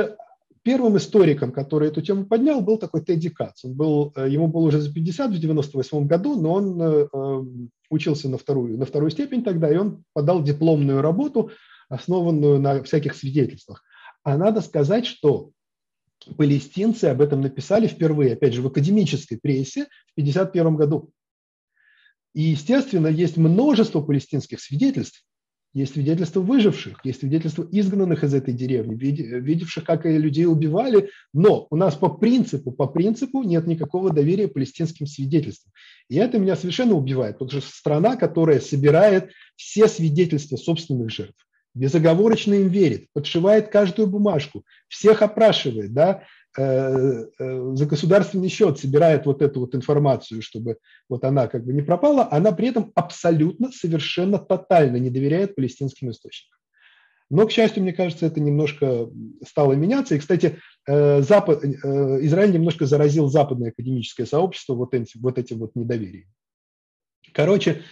первым историком, который эту тему поднял, был такой Тедди Кац. Он был, э, ему было уже за 50 в 98 году, но он э, эм, учился на вторую, на вторую степень тогда, и он подал дипломную работу, основанную на всяких свидетельствах. А надо сказать, что палестинцы об этом написали впервые, опять же, в академической прессе в 1951 году. И, естественно, есть множество палестинских свидетельств, есть свидетельства выживших, есть свидетельства изгнанных из этой деревни, видевших, как людей убивали, но у нас по принципу, по принципу нет никакого доверия палестинским свидетельствам. И это меня совершенно убивает, потому что страна, которая собирает все свидетельства собственных жертв, безоговорочно им верит, подшивает каждую бумажку, всех опрашивает, да, Э, э, за государственный счет собирает вот эту вот информацию, чтобы вот она как бы не пропала, она при этом абсолютно, совершенно тотально не доверяет палестинским источникам. Но, к счастью, мне кажется, это немножко стало меняться. И, кстати, э, Запад, Израиль немножко заразил западное академическое сообщество вот этим вот, этим вот недоверием. Короче, Э,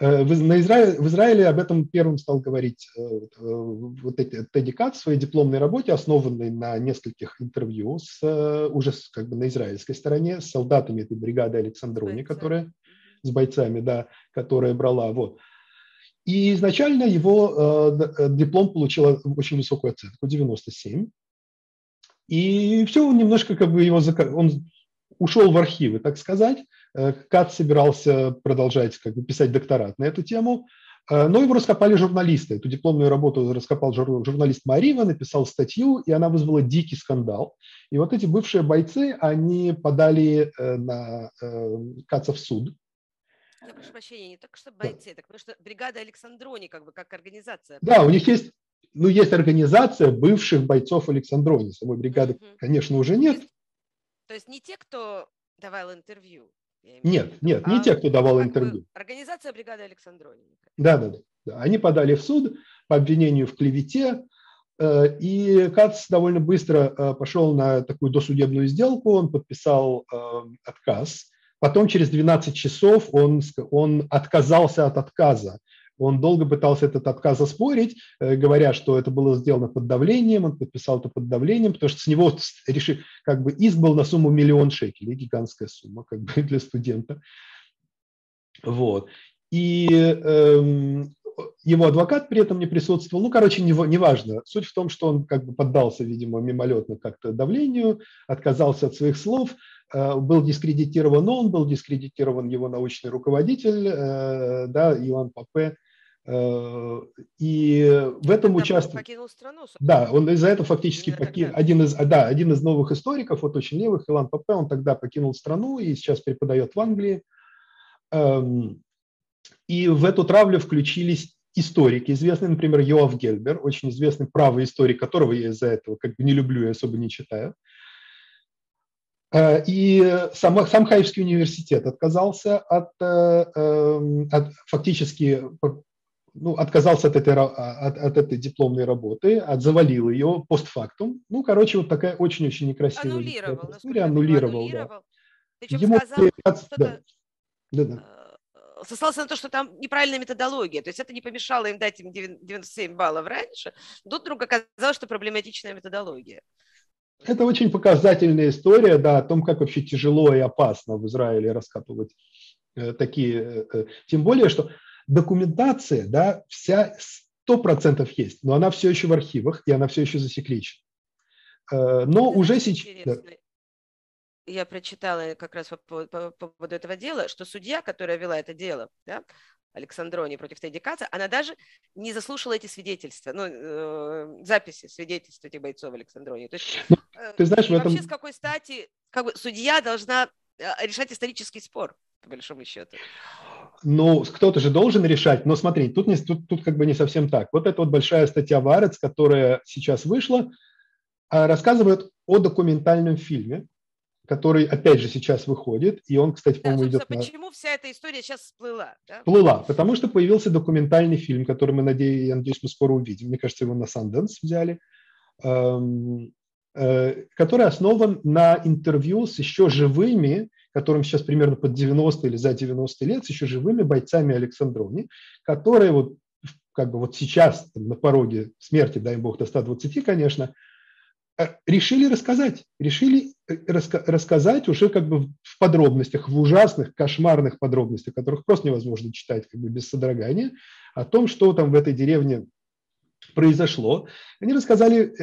на Израиле, в Израиле об этом первым стал говорить э, э, вот эти, Тедди Кат в своей дипломной работе, основанной на нескольких интервью с, уже как бы на израильской стороне с солдатами этой бригады Александрони, которая с бойцами, да, которая брала. Вот. И изначально его э, диплом получил очень высокую оценку, 97. И все, он немножко как бы его, он ушел в архивы, так сказать. Э, Кат собирался продолжать как бы, писать докторат на эту тему, э, но его раскопали журналисты. Эту дипломную работу раскопал журналист Марива, написал статью, и она вызвала дикий скандал. И вот эти бывшие бойцы, они подали э, на Каца в суд. Я прошу прощения, не только что бойцы, да. так потому что бригада Александрони, как бы как организация. Да, у них есть, ну, есть организация бывших бойцов Александрони. Самой бригады, угу. конечно, уже нет. То есть не те, кто давал интервью? Нет, нет, а не те, кто давал интервью. Организация бригады Александрони. Да, да, да. Они подали в суд по обвинению в клевете, э, и Кац довольно быстро э, пошел на такую досудебную сделку, он подписал э, отказ. Потом через 12 часов он, он отказался от отказа. Он долго пытался этот отказ оспорить, э, говоря, что это было сделано под давлением, он подписал это под давлением, потому что с него реши, как бы иск был на сумму миллион шекелей, гигантская сумма как бы для студента. Вот. И эм, его адвокат при этом не присутствовал. Ну, короче, неважно. Не Суть в том, что он как бы поддался, видимо, мимолетно как-то давлению, отказался от своих слов, э, был дискредитирован он, был дискредитирован его научный руководитель, э, да, Иван Папе, и в этом участвует... покинул страну. Да, он из-за этого фактически покинул... Один из, да, один из новых историков, вот очень левых, Илан Папе, он тогда покинул страну и сейчас преподает в Англии. Эм, и в эту травлю включились историки, известный, например, Йоав Гельбер, очень известный правый историк, которого я из-за этого как бы не люблю и особо не читаю. Э, и сам, сам Хаевский университет отказался от, э, эм, от фактически ну, отказался от этой, от, от этой дипломной работы, отзавалил ее постфактум. Ну, короче, вот такая очень-очень некрасивая аннулировал, история. Аннулировал, аннулировал. Да. Причем Ему сказал, да. Да, да. Э, сослался на то, что там неправильная методология. То есть это не помешало им дать им 97 баллов раньше. Тут вдруг оказалось, что проблематичная методология. Это очень показательная история, да, о том, как вообще тяжело и опасно в Израиле раскапывать э, такие. Э, тем более, что документация, да, вся сто процентов есть, но она все еще в архивах, и она все еще засекречена. Э, но Это уже сейчас... Я прочитала как раз по, по, по поводу этого дела, что судья, которая вела это дело, да, Александрони против Тедди Каца, она даже не заслушала эти свидетельства, ну, э, записи свидетельств этих бойцов Александрони. То есть, ну, э, Ты знаешь, в этом... вообще с какой стати как бы, судья должна э, решать исторический спор, по большому счету? Ну, кто-то же должен решать. Но смотри, тут, не, тут, тут как бы не совсем так. Вот эта вот большая статья Варец, которая сейчас вышла, а, рассказывает о документальном фильме, который, опять же, сейчас выходит, и он, кстати, по-моему, да, идет на... Почему вся эта история сейчас всплыла? Да? Всплыла, потому что появился документальный фильм, который мы, надеюсь, я надеюсь, мы скоро увидим. Мне кажется, его на Sundance взяли, эм, э, который основан на интервью с еще живыми которым сейчас примерно под 90 или за 90 лет, с еще живыми бойцами Александровни, которые вот как бы вот сейчас на пороге смерти, дай бог, до 120, конечно, э, решили рассказать, решили э, раска- рассказать уже как бы в подробностях, в ужасных, кошмарных подробностях, которых просто невозможно читать как бы без содрогания, о том, что там в этой деревне произошло. Они рассказали,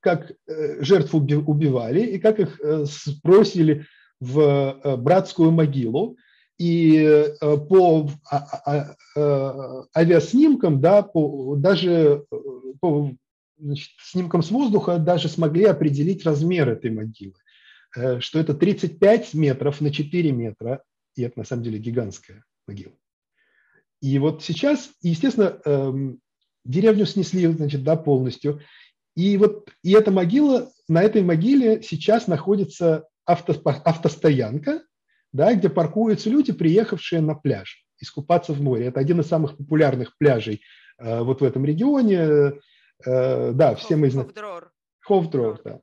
как жертв убивали, и как их сбросили в братскую могилу. И по а, а, авиаснимкам, да, по, даже по значит, снимкам с воздуха даже смогли определить размер этой могилы, э, что это 35 метров на 4 метра, и это на самом деле гигантская могила. И вот сейчас, естественно, эм, деревню снесли значит, да, полностью, и вот и эта могила, на этой могиле сейчас находится автостоянка, да, где паркуются люди, приехавшие на пляж, искупаться в море. Это один из самых популярных пляжей э, вот в этом регионе. Э, да, все мы знаем. Хофдрор, да.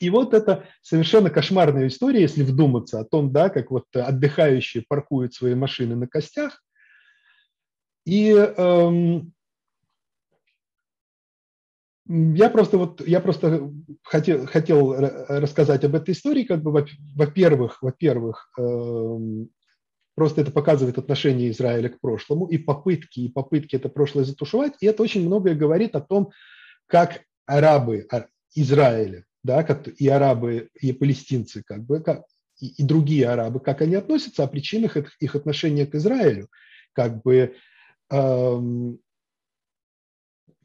И вот это совершенно кошмарная история, если вдуматься о том, да, как вот отдыхающие паркуют свои машины на костях. И эм, я просто вот я просто хотел, хотел рассказать об этой истории, как бы во-первых, во-первых, эм, Просто это показывает отношение Израиля к прошлому и попытки, и попытки это прошлое затушевать. И это очень многое говорит о том, как арабы а, Израиля, да, и арабы, и палестинцы, как бы, как, и, и другие арабы, как они относятся, о причинах их, их отношения к Израилю. Как бы, эм,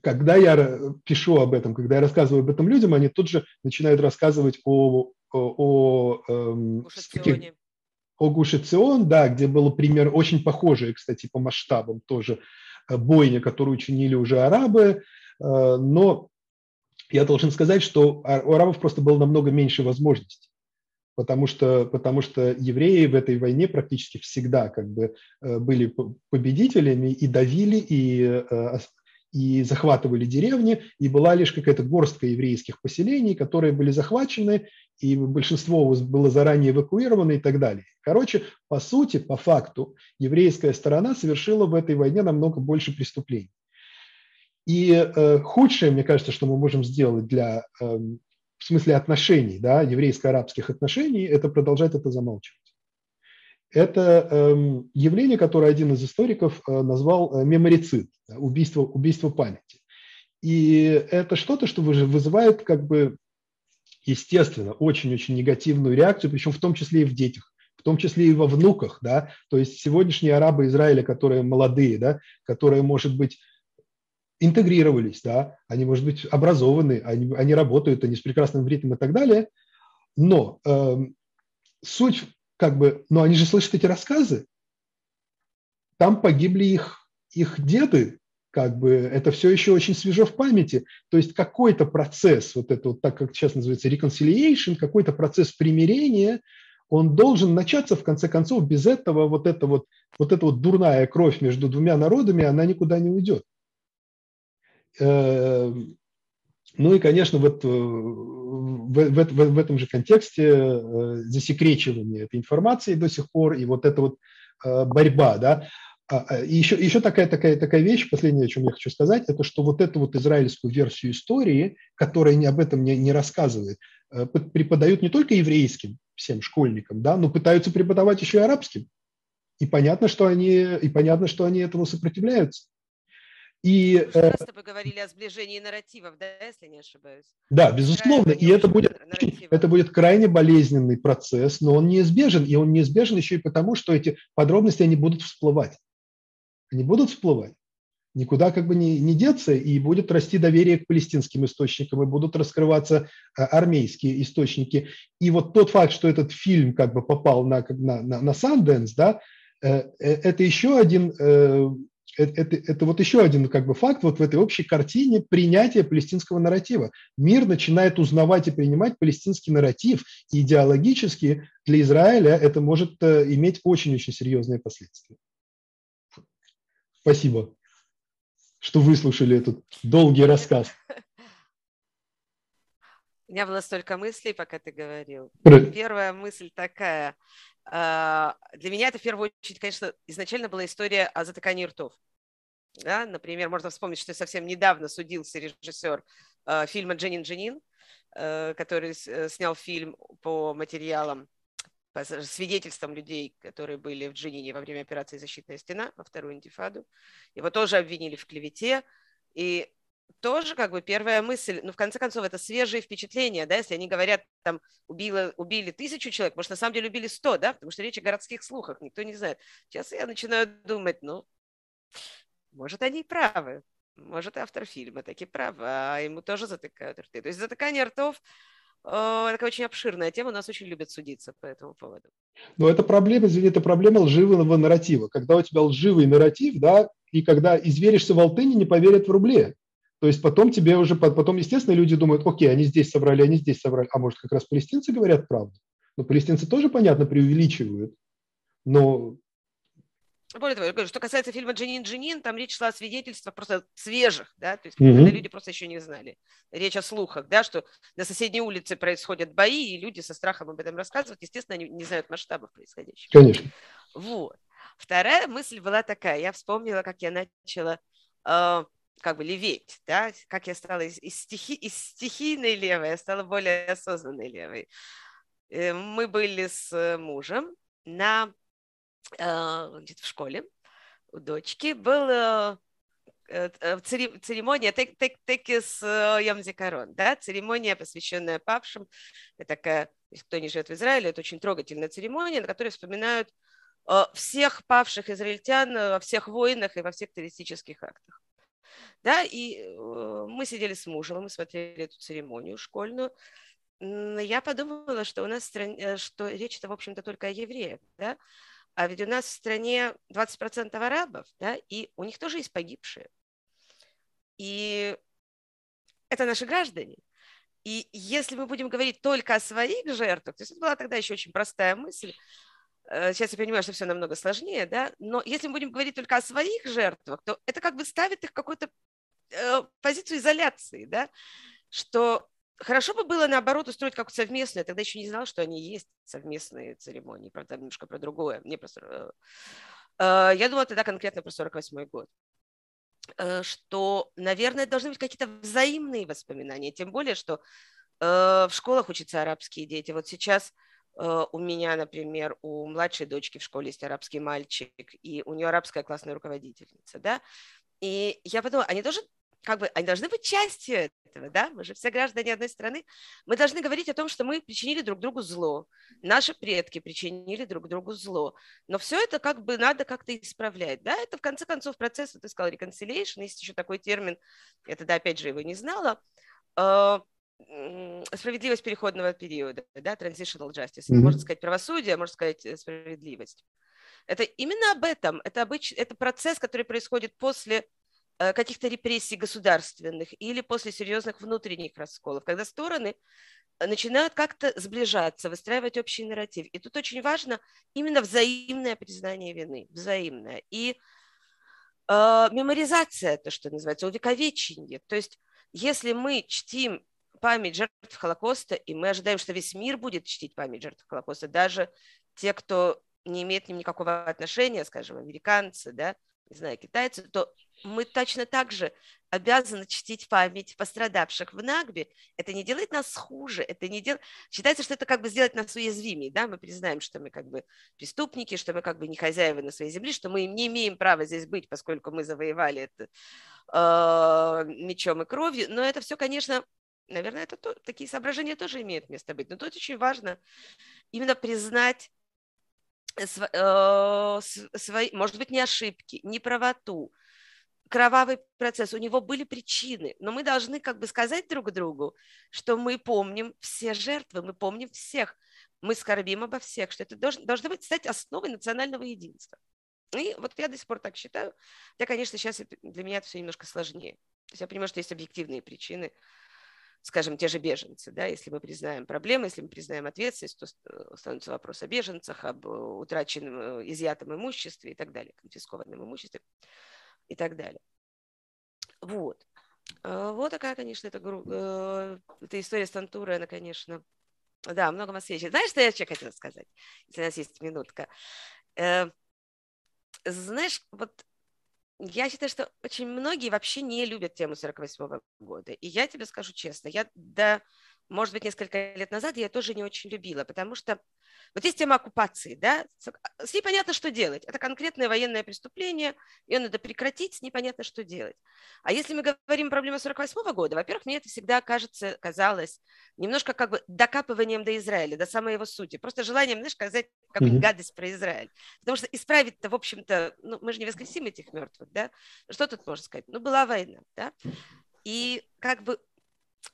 когда я пишу об этом, когда я рассказываю об этом людям, они тут же начинают рассказывать о, о, о эм, каких, Огуш Цион, да, где было пример очень похожий, кстати, по масштабам тоже э, бойня, которую учинили уже арабы, э, но я должен сказать, что у арабов просто было намного меньше возможностей, потому что, потому что евреи в этой войне практически всегда как бы э, были победителями и давили, и и захватывали деревни, и была лишь какая-то горстка еврейских поселений, которые были захвачены, и большинство было заранее эвакуировано и так далее. Короче, по сути, по факту, еврейская сторона совершила в этой войне намного больше преступлений. И э, худшее, мне кажется, что мы можем сделать для, э, в смысле отношений, да, еврейско-арабских отношений, это продолжать это замалчивать. Это э, явление, которое один из историков э, назвал э, меморицид, убийство, убийство памяти. И это что-то, что вызывает как бы, естественно, очень-очень негативную реакцию, причем в том числе и в детях в том числе и во внуках, да, то есть сегодняшние арабы Израиля, которые молодые, да, которые, может быть, интегрировались, да, они, может быть, образованы, они, они работают, они с прекрасным ритмом и так далее, но э, суть как бы, но они же слышат эти рассказы, там погибли их, их деды, как бы это все еще очень свежо в памяти. То есть какой-то процесс, вот это вот так, как сейчас называется, reconciliation, какой-то процесс примирения, он должен начаться в конце концов. Без этого вот эта вот, вот эта вот дурная кровь между двумя народами, она никуда не уйдет. Ну и, конечно, вот э, в, в, в, в этом же контексте э, засекречивание этой информации до сих пор и вот эта вот э, борьба, да. А, а, и еще, еще такая, такая, такая вещь, последнее, о чем я хочу сказать, это что вот эту вот израильскую версию истории, которая не, об этом не, не рассказывает, преподают не только еврейским всем школьникам, да, но пытаются преподавать еще и арабским. И понятно, что они, и понятно, что они этому сопротивляются. И, Мы э, с тобой говорили о сближении нарративов, да, если не ошибаюсь. Да, безусловно. и это будет, это будет крайне болезненный процесс, но он неизбежен. И он неизбежен еще и потому, что эти подробности, они будут всплывать. Они будут всплывать. Никуда как бы не, не деться, и будет расти доверие к палестинским источникам, и будут раскрываться э, армейские источники. И вот тот факт, что этот фильм как бы попал на, на, на, на Sundance, да, э, это еще один это, это, это вот еще один как бы факт вот в этой общей картине принятия палестинского нарратива. Мир начинает узнавать и принимать палестинский нарратив, и идеологически для Израиля это может э, иметь очень-очень серьезные последствия. Спасибо, что выслушали этот долгий рассказ. У меня было столько мыслей, пока ты говорил. Первая мысль такая – для меня это в первую очередь, конечно, изначально была история о затыкании ртов. Да? Например, можно вспомнить, что совсем недавно судился режиссер э, фильма «Дженин Дженин», э, который э, снял фильм по материалам, по свидетельствам людей, которые были в Дженине во время операции «Защитная стена» во вторую интифаду. Его тоже обвинили в клевете, И тоже как бы первая мысль, ну, в конце концов, это свежие впечатления, да, если они говорят, там, убило, убили тысячу человек, может, на самом деле убили сто, да, потому что речь о городских слухах, никто не знает. Сейчас я начинаю думать, ну, может, они и правы, может, автор фильма таки прав, а ему тоже затыкают рты. То есть затыкание ртов э, такая очень обширная тема, нас очень любят судиться по этому поводу. Но это проблема, извини, это проблема лживого нарратива. Когда у тебя лживый нарратив, да, и когда изверишься в Алтыне, не поверят в рубле. То есть потом тебе уже, потом, естественно, люди думают, окей, они здесь собрали, они здесь собрали, а может, как раз палестинцы говорят правду? Но палестинцы тоже, понятно, преувеличивают. Но более того, что касается фильма «Джинин Джинин», там речь шла о свидетельствах просто свежих, да, то есть mm-hmm. когда люди просто еще не знали. Речь о слухах, да, что на соседней улице происходят бои, и люди со страхом об этом рассказывают. Естественно, они не знают масштабов происходящего. Конечно. Вот. Вторая мысль была такая. Я вспомнила, как я начала э, как бы леветь, да, как я стала из, из, стихи, из стихийной левой, я стала более осознанной левой. Э, мы были с мужем на э, в школе у дочки был э, церемония Текис Ямзикарон, да, церемония, посвященная павшим. Такая, если кто не живет в Израиле, это очень трогательная церемония, на которой вспоминают всех павших израильтян во всех войнах и во всех террористических актах. Да, и э, мы сидели с мужем, мы смотрели эту церемонию школьную. Я подумала, что у нас э, что речь-то, в общем-то, только о евреях, да, а ведь у нас в стране 20% арабов, да, и у них тоже есть погибшие. И это наши граждане. И если мы будем говорить только о своих жертвах, то есть это была тогда еще очень простая мысль, сейчас я понимаю, что все намного сложнее, да, но если мы будем говорить только о своих жертвах, то это как бы ставит их в какую-то э, позицию изоляции, да, что хорошо бы было, наоборот, устроить как-то совместное, я тогда еще не знала, что они есть совместные церемонии, правда, немножко про другое, мне просто... Э, э, я думала тогда конкретно про 48 год. Э, что, наверное, должны быть какие-то взаимные воспоминания, тем более, что э, в школах учатся арабские дети. Вот сейчас Э, у меня, например, у младшей дочки в школе есть арабский мальчик, и у нее арабская классная руководительница, да, и я подумала, они тоже как бы, они должны быть частью этого, да, мы же все граждане одной страны, мы должны говорить о том, что мы причинили друг другу зло, наши предки причинили друг другу зло, но все это как бы надо как-то исправлять, да, это в конце концов процесс, ты сказал, reconciliation, есть еще такой термин, я тогда опять же его не знала, э, справедливость переходного периода, да, transitional justice. Mm-hmm. Можно сказать правосудие, можно сказать э, справедливость. Это именно об этом. Это, обыч... это процесс, который происходит после э, каких-то репрессий государственных или после серьезных внутренних расколов, когда стороны начинают как-то сближаться, выстраивать общий нарратив. И тут очень важно именно взаимное признание вины, взаимное. И э, меморизация, то, что называется, увековечение. То есть если мы чтим память жертв Холокоста, и мы ожидаем, что весь мир будет чтить память жертв Холокоста, даже те, кто не имеет к ним никакого отношения, скажем, американцы, да, не знаю, китайцы, то мы точно так же обязаны чтить память пострадавших в Нагбе. Это не делает нас хуже, это не делает... Считается, что это как бы сделать нас уязвимее, да, мы признаем, что мы как бы преступники, что мы как бы не хозяева на своей земле, что мы не имеем права здесь быть, поскольку мы завоевали это э, мечом и кровью, но это все, конечно, Наверное, это то, такие соображения тоже имеют место быть. Но тут очень важно именно признать э, свои, может быть, не ошибки, не правоту, кровавый процесс, у него были причины, но мы должны как бы сказать друг другу, что мы помним все жертвы, мы помним всех, мы скорбим обо всех, что это должно, должно быть стать основой национального единства. И вот я до сих пор так считаю, хотя, конечно, сейчас для меня это все немножко сложнее. То есть я понимаю, что есть объективные причины, скажем, те же беженцы, да, если мы признаем проблемы, если мы признаем ответственность, то э, становится вопрос о беженцах, об э, утраченном, э, изъятом имуществе и так далее, конфискованном имуществе и так далее. Вот. Вот такая, конечно, эта, эта история с Тантурой, она, конечно, да, много вас свечит. Знаешь, что я еще хотела сказать, если у нас есть минутка? Знаешь, вот я считаю, что очень многие вообще не любят тему 48 года. И я тебе скажу честно, я до может быть, несколько лет назад я тоже не очень любила, потому что вот есть тема оккупации, да, с ней понятно, что делать. Это конкретное военное преступление, ее надо прекратить, с ней понятно, что делать. А если мы говорим про проблему 48 года, во-первых, мне это всегда кажется, казалось немножко как бы докапыванием до Израиля, до самой его сути. Просто желанием, знаешь, сказать какую-нибудь mm-hmm. гадость про Израиль. Потому что исправить-то, в общем-то, ну, мы же не воскресим этих мертвых, да? Что тут можно сказать? Ну, была война, да? И как бы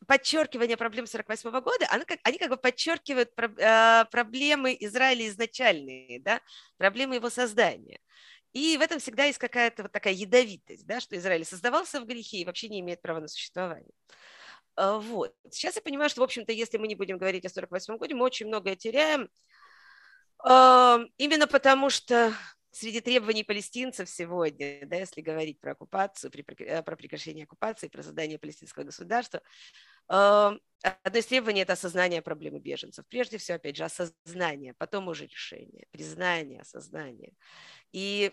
подчеркивание проблем 48 года, они как, они как бы подчеркивают про, э, проблемы Израиля изначальные, да, проблемы его создания. И в этом всегда есть какая-то вот такая ядовитость, да, что Израиль создавался в грехе и вообще не имеет права на существование. Э, вот. Сейчас я понимаю, что, в общем-то, если мы не будем говорить о 48 годе, мы очень многое теряем, именно потому что среди требований палестинцев сегодня, да, если говорить про оккупацию, э, про прекращение оккупации, про создание палестинского государства, одно из требований – это осознание проблемы беженцев. Прежде всего, опять же, осознание, потом уже решение, признание, осознание. И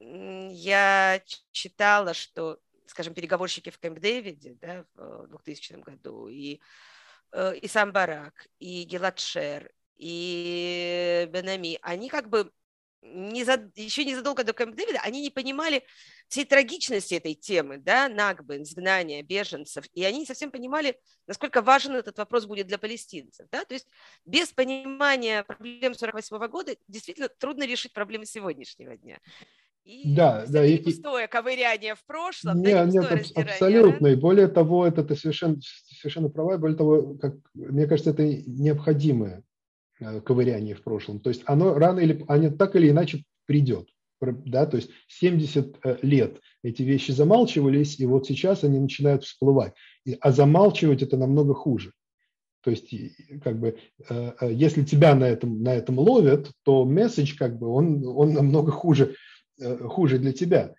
я читала, что, скажем, переговорщики в Кэмп-Дэвиде да, в 2000 году, и, э, и сам Барак, и Гилад Шер, и Бенами, они как бы не за, еще незадолго до Кэмп Дэвида, они не понимали всей трагичности этой темы, да, Нагбы, изгнания беженцев, и они не совсем понимали, насколько важен этот вопрос будет для палестинцев, да, то есть без понимания проблем 48 года действительно трудно решить проблемы сегодняшнего дня. И да, да. Не и, пустое ковыряние в прошлом, нет, да, не нет, раздирание, абсолютно. Да? И более того, это ты совершенно, совершенно права. И более того, как, мне кажется, это необходимое ковыряние в прошлом. То есть оно рано или оно так или иначе придет. Да? То есть 70 э, лет эти вещи замалчивались, и вот сейчас они начинают всплывать. А замалчивать это намного хуже. То есть, как бы, э, если тебя на этом, на этом ловят, то месседж, как бы, он, он намного хуже, хуже для тебя.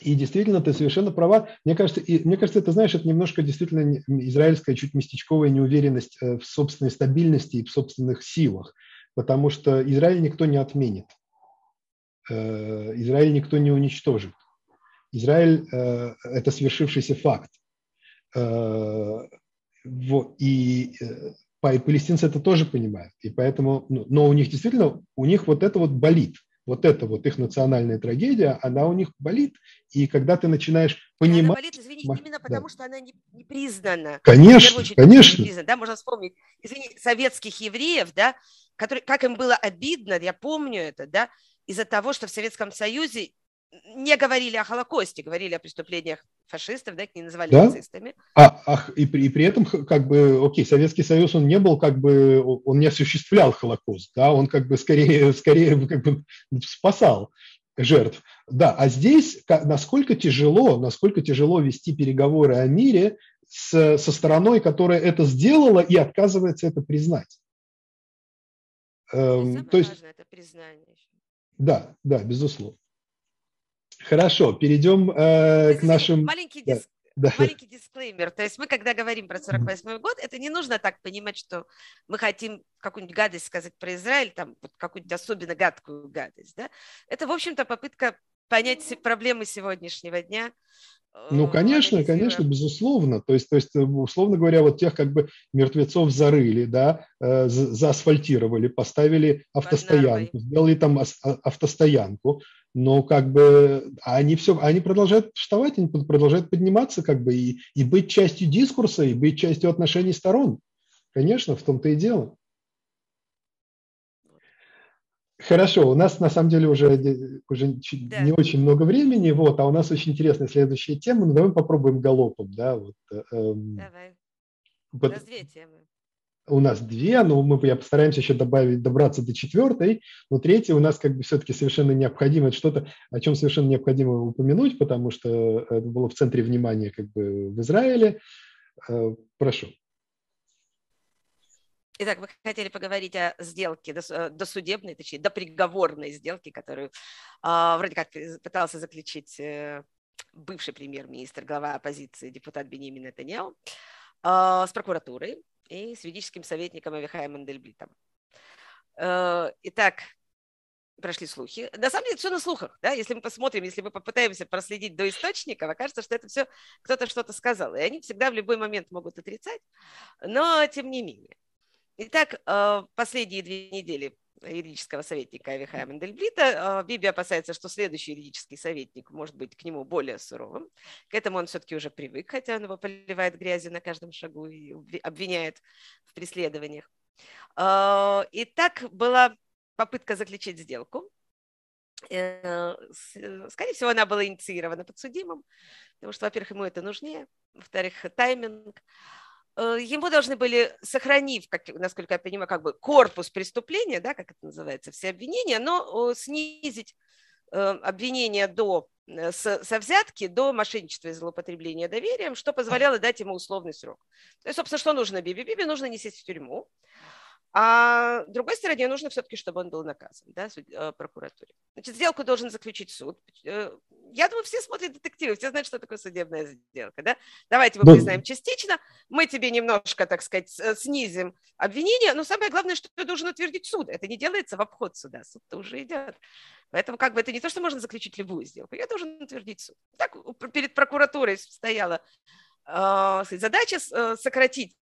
И действительно, ты совершенно права. Мне кажется, и, мне кажется, это, знаешь, это немножко действительно израильская чуть местечковая неуверенность э, в собственной стабильности и в собственных силах, потому что Израиль никто не отменит. Э, Израиль никто не уничтожит. Израиль э, – это свершившийся факт. И палестинцы это тоже понимают. И поэтому, ну, но у них действительно, у них вот это вот болит – вот эта вот их национальная трагедия, она у них болит. И когда ты начинаешь понимать... Она болит, извини, именно потому, да. что она не, не признана. Конечно, очередь, конечно. Не признана, да, можно вспомнить, извини, советских евреев, да, которые, как им было обидно, я помню это, да, из-за того, что в Советском Союзе не говорили о Холокосте, говорили о преступлениях фашистов, да, их не называли да? нацистами. А, ах, и, при, и при этом, как бы, окей, Советский Союз, он не был, как бы, он не осуществлял Холокост, да, он как бы скорее, скорее как бы спасал жертв. Да, а здесь насколько тяжело, насколько тяжело вести переговоры о мире с, со стороной, которая это сделала и отказывается это признать. Эм, то есть, это признание. Да, да, безусловно. Хорошо, перейдем э, к нашим... Маленький, диск... да. маленький дисклеймер. То есть мы, когда говорим про 48 год, это не нужно так понимать, что мы хотим какую-нибудь гадость сказать про Израиль, там вот какую-нибудь особенно гадкую гадость. Да? Это, в общем-то, попытка понять проблемы сегодняшнего дня, ну, конечно, конечно, безусловно. То есть, то есть, условно говоря, вот тех как бы мертвецов зарыли, да, э, заасфальтировали, поставили автостоянку, сделали там а, автостоянку, но как бы они все, они продолжают вставать, они продолжают подниматься, как бы и, и быть частью дискурса, и быть частью отношений сторон. Конечно, в том-то и дело. Хорошо, у нас на самом деле уже, уже да. не очень много времени, вот, а у нас очень интересная следующая тема. Ну, давай попробуем галопом, да, вот. Эм, давай. У нас две темы. У нас две, но мы я постараемся еще добавить, добраться до четвертой. Но третья у нас как бы все-таки совершенно необходимо, это что-то, о чем совершенно необходимо упомянуть, потому что это было в центре внимания как бы в Израиле. Э, прошу. Итак, вы хотели поговорить о сделке, э, досудебной, точнее, до приговорной сделке, которую а, вроде как пытался заключить э, бывший премьер-министр, глава оппозиции, депутат Бенемин Нетаньяу, а, с прокуратурой и с юридическим советником Авихаем Мандельблитом. Э, итак, прошли слухи. На самом деле все на слухах, да, если мы посмотрим, если мы попытаемся проследить до источников, окажется, что это все кто-то что-то сказал, и они всегда в любой момент могут отрицать, но тем не менее. Итак, э, последние две недели юридического советника Авихая Мендельблита. Э, Биби опасается, что следующий юридический советник может быть к нему более суровым. К этому он все-таки уже привык, хотя он его поливает грязью на каждом шагу и обвиняет в преследованиях. Э, и так была попытка заключить сделку. Скорее всего, она была инициирована подсудимым, потому что, во-первых, ему это нужнее, во-вторых, тайминг. Э, ему должны были, сохранив, как, насколько я понимаю, как бы корпус преступления, да, как это называется, все обвинения, но снизить обвинение до, с, со взятки до мошенничества и злоупотребления доверием, что позволяло дать ему условный срок. То есть, собственно, что нужно Биби? Биби нужно не сесть в тюрьму, а другой стороне нужно все-таки, чтобы он был наказан, да, э, прокуратуре. Значит, сделку должен заключить суд. Э, я думаю, все смотрят детективы, все знают, что такое судебная сделка, да. Давайте мы да. признаем частично, мы тебе немножко, так сказать, э, снизим обвинение, но самое главное, что ты должен утвердить суд. Это не делается в обход суда, суд-то уже идет. Поэтому как бы это не то, что можно заключить любую сделку, я должен утвердить суд. Так перед прокуратурой стояла задача сократить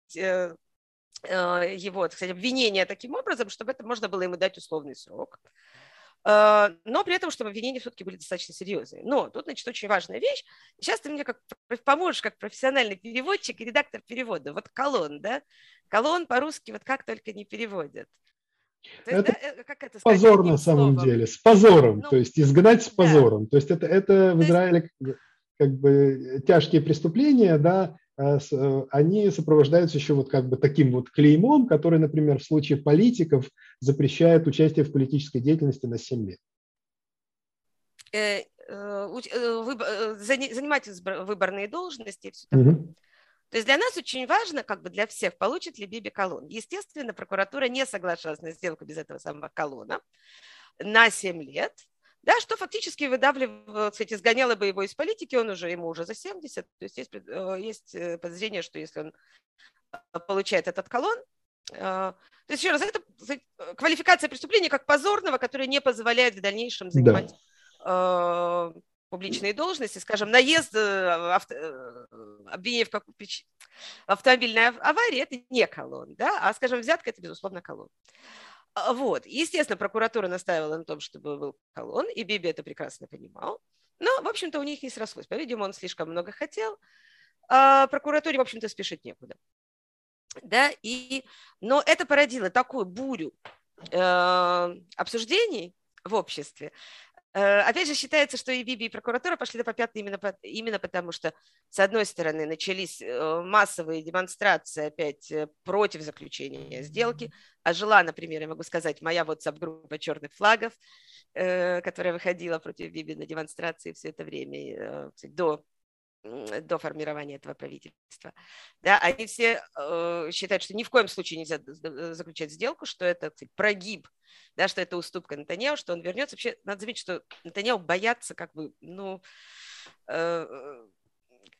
Э, его, кстати, обвинение таким образом, чтобы это можно было ему дать условный срок. Э, но при этом, чтобы обвинения все-таки были достаточно серьезные. Но тут, значит, очень важная вещь. Сейчас ты мне как поможешь, как профессиональный переводчик и редактор перевода. Вот колон, да? Колон по-русски вот как только не переводят. есть, это да, как это сказать, позор на самом словом? деле, с позором, ну, то есть изгнать с позором. Да. То есть это, это в Израиле как бы тяжкие преступления, да, э, они сопровождаются еще вот как бы таким вот клеймом, который, например, в случае политиков запрещает участие в политической деятельности на 7 лет. Э, э, занимать выборные должности и все такое. Угу. То есть для нас очень важно, как бы для всех, получит ли Биби колон. Естественно, прокуратура не соглашалась на сделку без этого самого колона на 7 лет да, что фактически выдавливало, кстати, сгоняло бы его из политики, он уже, ему уже за 70, то есть есть, э, есть э, подозрение, что если он э, получает этот колон, то есть еще раз, это квалификация преступления как позорного, которое не позволяет в дальнейшем занимать да. публичные должности, скажем, наезд, авто, обвинение в, как, автомобильной аварии, это не колон, да, а, скажем, взятка, это, безусловно, колон. А, вот. Естественно, прокуратура настаивала на том, чтобы был колон, и Биби это прекрасно понимал. Но, в общем-то, у них не срослось. По-видимому, он слишком много хотел. А прокуратуре, в общем-то, спешить некуда. Да, и... Но это породило такую бурю э, обсуждений в обществе, опять же, считается, что и Биби, и прокуратура пошли на попятные именно, именно потому, что, с одной стороны, начались э, массовые демонстрации опять э, против заключения сделки. А жила, например, я могу сказать, моя WhatsApp-группа черных флагов, которая выходила против Биби на демонстрации все это время до до формирования этого правительства. Да, они все э, считают, что ни в коем случае нельзя заключать сделку, что это кстати, прогиб, да, что это уступка Натаньяу, что он вернется. Вообще, надо заметить, что Натаньяу боятся как бы, ну, э,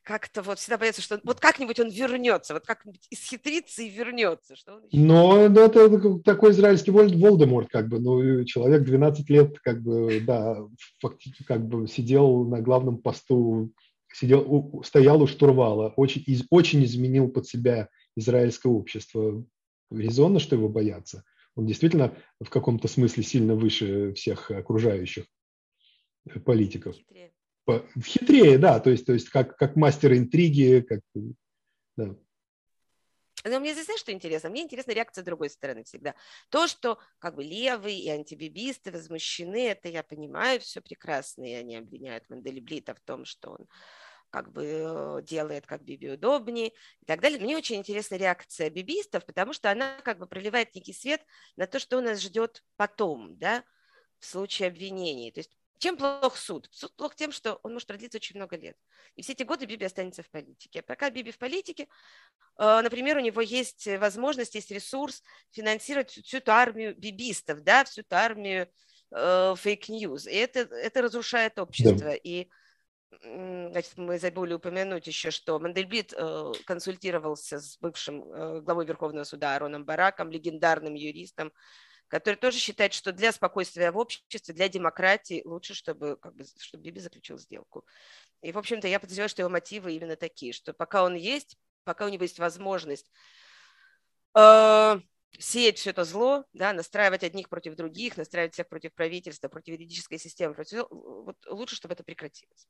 как-то вот всегда боятся, что вот как-нибудь он вернется, вот как-нибудь исхитрится и вернется. Что он еще... Но ну, это такой израильский Волдеморт, как бы, ну, человек 12 лет, как бы, да, фактически, как бы сидел на главном посту сидел, стоял у штурвала, очень, из, очень изменил под себя израильское общество. Резонно, что его боятся. Он действительно в каком-то смысле сильно выше всех окружающих политиков. Хитрее. По, хитрее, да, то есть, то есть как, как мастер интриги, как, да. Но мне здесь, знаешь, что интересно? Мне интересна реакция другой стороны всегда. То, что как бы левые и антибибисты возмущены, это я понимаю, все прекрасно, и они обвиняют Мандельблита в том, что он как бы э, делает как Биби удобнее и так далее. Мне очень интересна реакция бибистов, потому что она как бы проливает некий свет на то, что у нас ждет потом, да, в случае обвинений. То есть чем плох суд? Суд плох тем, что он может продлиться очень много лет. И все эти годы Биби останется в политике. А пока Биби в политике, э, например, у него есть возможность, есть ресурс финансировать всю эту армию бибистов, да, всю эту армию fake news. И это, это разрушает общество. Да. И Значит, мы забыли упомянуть еще, что Мандельблит э, консультировался с бывшим э, главой Верховного суда Ароном Бараком, легендарным юристом, который тоже считает, что для спокойствия в обществе, для демократии лучше, чтобы, как бы, чтобы Биби заключил сделку. И, в общем-то, я подозреваю, что его мотивы именно такие, что пока он есть, пока у него есть возможность э, сеять все это зло, да, настраивать одних против других, настраивать всех против правительства, против юридической системы, против, вот лучше, чтобы это прекратилось.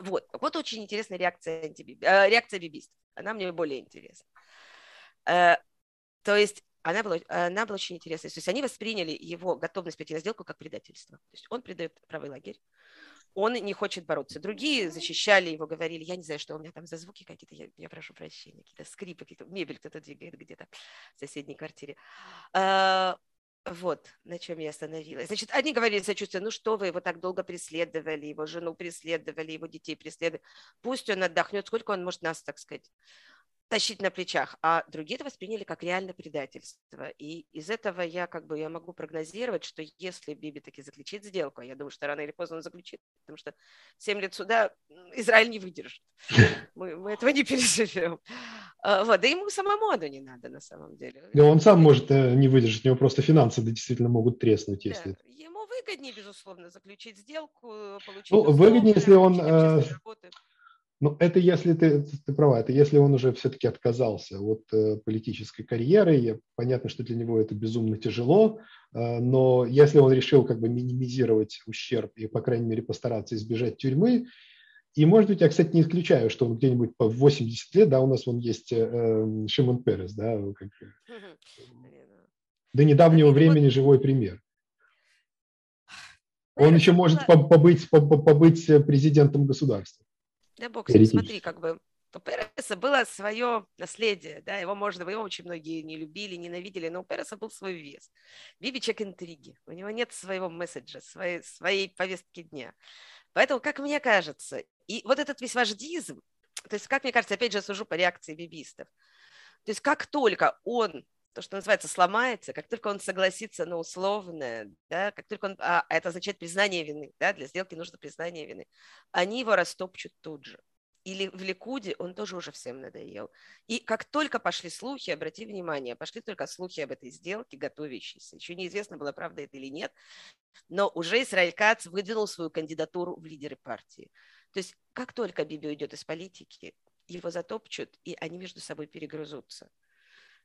Вот, вот очень интересная реакция, антибиби, э, реакция бибистов. Она мне более интересна. Э, то есть она была, она была очень интересной. То есть они восприняли его готовность пойти на сделку как предательство. То есть он предает правый лагерь, он не хочет бороться. Другие защищали его, говорили, я не знаю, что у меня там за звуки какие-то, я, я прошу прощения, какие-то скрипы, какие-то мебель кто-то двигает где-то в соседней квартире. А, вот, на чем я остановилась. Значит, одни говорили сочувствие, ну что вы его так долго преследовали, его жену преследовали, его детей преследовали. Пусть он отдохнет, сколько он может нас, так сказать, тащить на плечах, а другие это восприняли как реальное предательство. И из этого я как бы я могу прогнозировать, что если Биби таки заключит сделку, а я думаю, что рано или поздно он заключит, потому что 7 лет суда Израиль не выдержит. Мы, мы этого не переживем. А, вот, да ему самому оно не надо на самом деле. Да он сам может э, не выдержать, у него просто финансы действительно могут треснуть, если... Да. Ему выгоднее, безусловно, заключить сделку, получить... Ну, выгоднее, если он... Э, ну, это если ты, ты права, это если он уже все-таки отказался от э, политической карьеры. Я, понятно, что для него это безумно тяжело, э, но если он решил как бы минимизировать ущерб и, по крайней мере, постараться избежать тюрьмы, и, может быть, я, кстати, не исключаю, что он где-нибудь по 80 лет, да, у нас он есть э, эм, Шимон Перес, да, как, до недавнего времени живой пример. Он еще может побыть, побыть президентом государства. Да бог смотри, как бы у Переса было свое наследие, да, его можно, его очень многие не любили, ненавидели, но у Переса был свой вес. Биби человек интриги, у него нет своего месседжа, своей, своей повестки дня. Поэтому, как мне кажется, и вот этот весь вождизм, то есть, как мне кажется, опять же, сужу по реакции бибистов, то есть, как только он то, что называется, сломается, как только он согласится на условное, да, как только он, а это означает признание вины, да, для сделки нужно признание вины, они его растопчут тут же. Или в Ликуде он тоже уже всем надоел. И как только пошли слухи, обрати внимание, пошли только слухи об этой сделке, готовящейся. Еще неизвестно, было правда это или нет, но уже Исраиль Кац выдвинул свою кандидатуру в лидеры партии. То есть как только Биби уйдет из политики, его затопчут, и они между собой перегрызутся.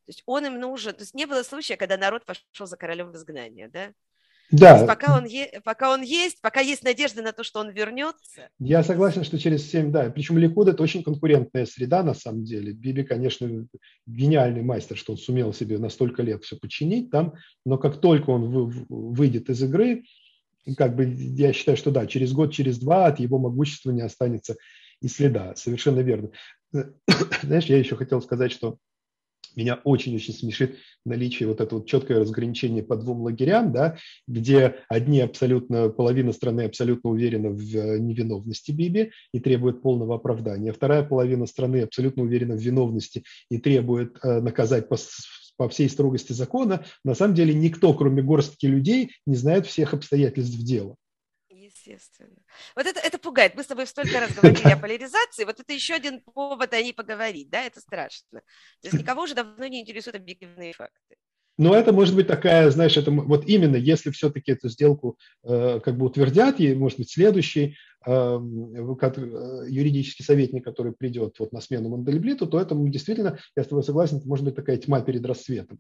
То есть он им нужен. То есть не было случая, когда народ пошел за королем в изгнание, да? Да. пока он, е- пока он есть, пока есть надежда на то, что он вернется. Я согласен, что через 7, да. Причем Ликуд – это очень конкурентная среда на самом деле. Биби, конечно, гениальный мастер, что он сумел себе на столько лет все починить там, но как только он вы, выйдет из игры, как бы я считаю, что да, через год, через два от его могущества не останется и следа. Совершенно верно. Знаешь, я еще хотел сказать, что меня очень-очень смешит наличие вот этого вот четкое разграничение по двум лагерям, да, где одни абсолютно, половина страны абсолютно уверена в э, невиновности Биби и требует полного оправдания, вторая половина страны абсолютно уверена в виновности и требует э, наказать по, по всей строгости закона. На самом деле никто, кроме горстки людей, не знает всех обстоятельств дела. Естественно. Вот это, это пугает. Мы с тобой столько раз говорили о поляризации. Вот это еще один повод о ней поговорить. Да, это страшно. То есть никого уже давно не интересуют объективные факты. Но это может быть такая, знаешь, это вот именно если все-таки эту сделку э, как бы утвердят, и, может быть, следующий э, э, юридический советник, который придет вот на смену Мандельблиту, то это действительно, я с тобой согласен, это может быть такая тьма перед рассветом.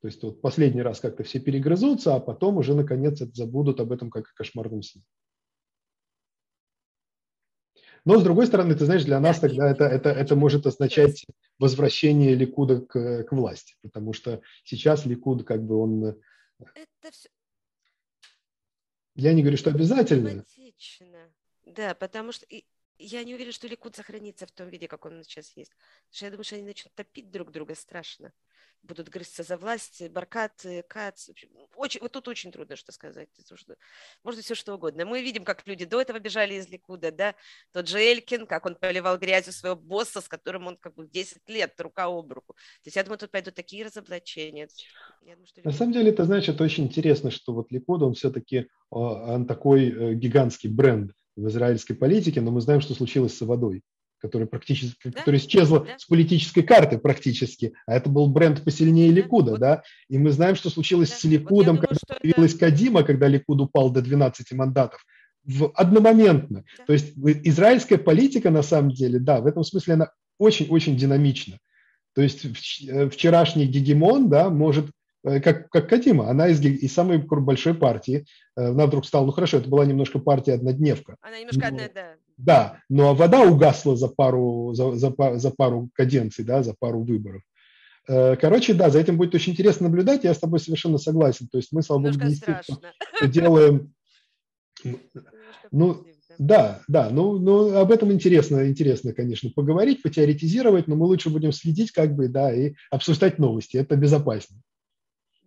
То есть вот последний раз как-то все перегрызутся, а потом уже наконец забудут об этом как о кошмарном сне. Но, с другой стороны, ты знаешь, для нас тогда это, это, это может означать возвращение Ликуда к, к власти, потому что сейчас Ликуд как бы он... Это все... Я не говорю, что обязательно. Да, потому что я не уверена, что Ликуд сохранится в том виде, как он сейчас есть. Потому что я думаю, что они начнут топить друг друга страшно будут грызться за власть, Баркат, Кац. Очень, вот тут очень трудно что сказать. Что, может все что угодно. Мы видим, как люди до этого бежали из Ликуда, да, тот же Элькин, как он поливал грязью своего босса, с которым он как бы 10 лет рука об руку. То есть я думаю, тут пойдут такие разоблачения. Думаю, что... На самом деле, это значит, это очень интересно, что вот Ликуд, он все-таки он такой э, гигантский бренд в израильской политике, но мы знаем, что случилось с водой которая практически, да? которая исчезла да? с политической карты практически, а это был бренд посильнее Ликуда, вот. да, и мы знаем, что случилось да. с Ликудом, вот думаю, когда появилась это... Кадима, когда Ликуд упал до 12 мандатов, в, одномоментно. Да. То есть израильская политика, на самом деле, да, в этом смысле она очень-очень динамична. То есть э, вчерашний гегемон, да, может как, как Кадима, она из, из самой большой партии. Э, она вдруг стала, ну хорошо, это была немножко партия однодневка. Она немножко но, одна, да. Да, но вода угасла за пару, за, за, за пару каденций, да, за пару выборов. Э, короче, да, за этим будет очень интересно наблюдать, я с тобой совершенно согласен. То есть мы, слава богу, делаем... Ну, да, да, ну, ну об этом интересно, интересно, конечно, поговорить, потеоретизировать, но мы лучше будем следить, как бы, да, и обсуждать новости, это безопаснее.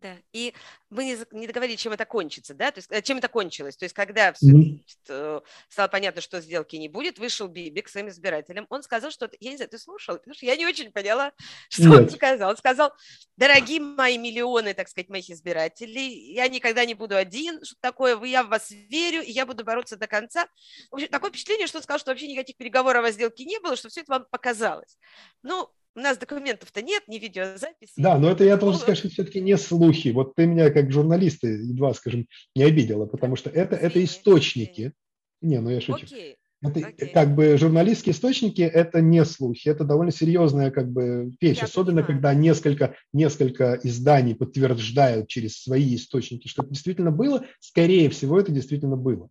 Да, и мы не, договорили, чем это кончится, да, то есть э, чем это кончилось. То есть когда все, mm-hmm. стало понятно, что сделки не будет, вышел Биби к своим избирателям, он сказал, что, я не знаю, ты слушал, потому что я не очень поняла, что Нет. он сказал. Он сказал, дорогие мои миллионы, так сказать, моих избирателей, я никогда не буду один, что такое, я в вас верю, и я буду бороться до конца. В общем, такое впечатление, что он сказал, что вообще никаких переговоров о сделке не было, что все это вам показалось. Ну, у нас документов-то нет, ни видеозаписи. Да, но это я должен сказать, что все-таки не слухи. Вот ты меня как журналиста едва, скажем, не обидела, потому что это, это источники. Не, ну я шучу. Окей. Это, okay. как бы журналистские источники – это не слухи, это довольно серьезная как бы вещь, Я особенно понимаю. когда несколько, несколько изданий подтверждают через свои источники, что это действительно было, скорее всего, это действительно было.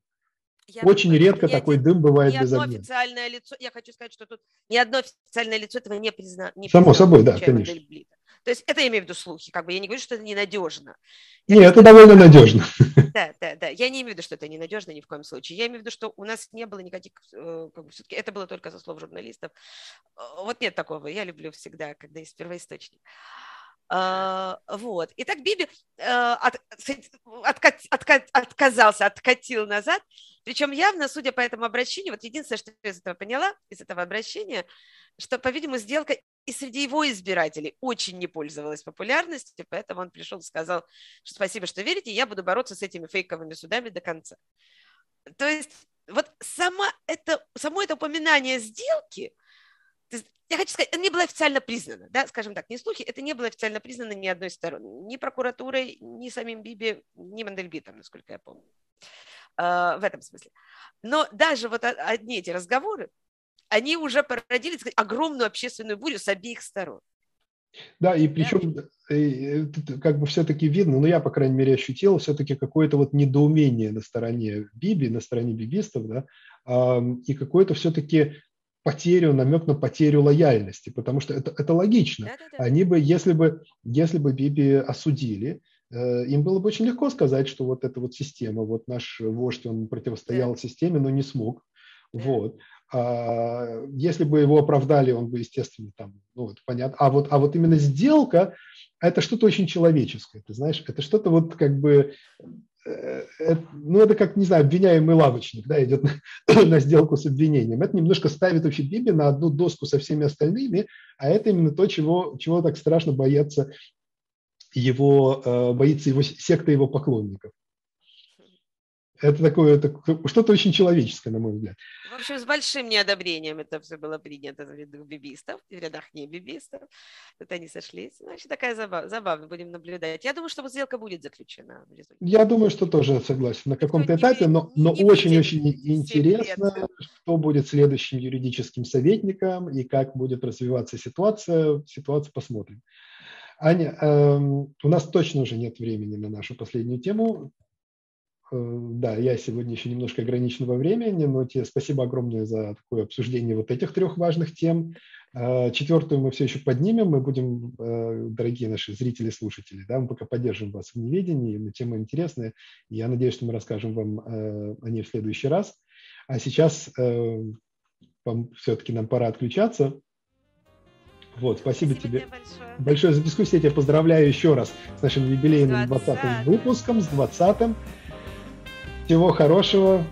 Я Очень думаю, редко такой один, дым бывает ни без одно огня. официальное лицо, я хочу сказать, что тут ни одно официальное лицо этого не признано. Не Само собой, да, конечно. То есть это я имею в виду слухи, как бы я не говорю, что это ненадежно. Я Нет, это довольно надежно. Да, да, да. Я не имею в виду, что это ненадежно ни в коем случае. Я имею в виду, что у нас не было никаких, э, как бы, все-таки это было только со слов журналистов. Э, вот нет такого. Я люблю всегда, когда есть первоисточник. А, вот. И так Биби э, от, от, от, отказался, откатил назад. Причем явно, судя по этому обращению, вот единственное, что я из этого поняла, из этого обращения, что, по-видимому, сделка и среди его избирателей очень не пользовалась популярностью, поэтому он пришел и сказал, что спасибо, что верите, я буду бороться с этими фейковыми судами до конца. То есть вот сама это, само это упоминание сделки – я хочу сказать, это не было официально признано, да, скажем так, не слухи, это не было официально признано ни одной стороны, ни прокуратурой, ни самим Биби, ни Мандельбитом, насколько я помню, в этом смысле. Но даже вот одни эти разговоры, они уже породили сказать, огромную общественную бурю с обеих сторон. Да, и причем да? Э, как бы все-таки видно, ну я, по крайней мере, ощутил все-таки какое-то вот недоумение на стороне Биби, на стороне бибистов, да, и какое-то все-таки потерю, намек на потерю лояльности, потому что это, это логично. Да, да, да. Они бы, если бы, если бы Биби осудили, э, им было бы очень легко сказать, что вот эта вот система, вот наш вождь, он противостоял да. системе, но не смог. Да. Вот. А если бы его оправдали, он бы, естественно, там, ну, вот, понятно. А вот, а вот именно сделка, это что-то очень человеческое, ты знаешь, это что-то вот как бы Э, это, ну, это как, не знаю, обвиняемый лавочник, да, идет на, на сделку с обвинением. Это немножко ставит вообще Биби на одну доску со всеми остальными, а это именно то, чего, чего так страшно боятся его, э, боится его секта его поклонников. Это такое, это что-то очень человеческое, на мой взгляд. В общем, с большим неодобрением это все было принято в рядах бибистов, в рядах не бибистов. Это они сошлись. Значит, такая забав, забавно, будем наблюдать. Я думаю, что вот сделка будет заключена. Я думаю, что тоже согласен на каком-то этапе, но очень-очень интересно, что будет следующим юридическим советником и как будет развиваться ситуация. Ситуацию посмотрим. Аня, э, у нас точно уже нет времени на нашу последнюю тему. Э, да, я сегодня еще немножко ограничен во времени, но тебе спасибо огромное за такое обсуждение вот этих трех важных тем. Э, четвертую мы все еще поднимем, мы будем, э, дорогие наши зрители, слушатели, да, мы пока поддержим вас в неведении, но тема интересная, и я надеюсь, что мы расскажем вам о ней в следующий раз. А сейчас вам все-таки нам пора отключаться. Вот, спасибо, спасибо тебе большое. большое за дискуссию. Я тебя поздравляю еще раз с нашим юбилейным 20 выпуском, с 20-м. Всего хорошего.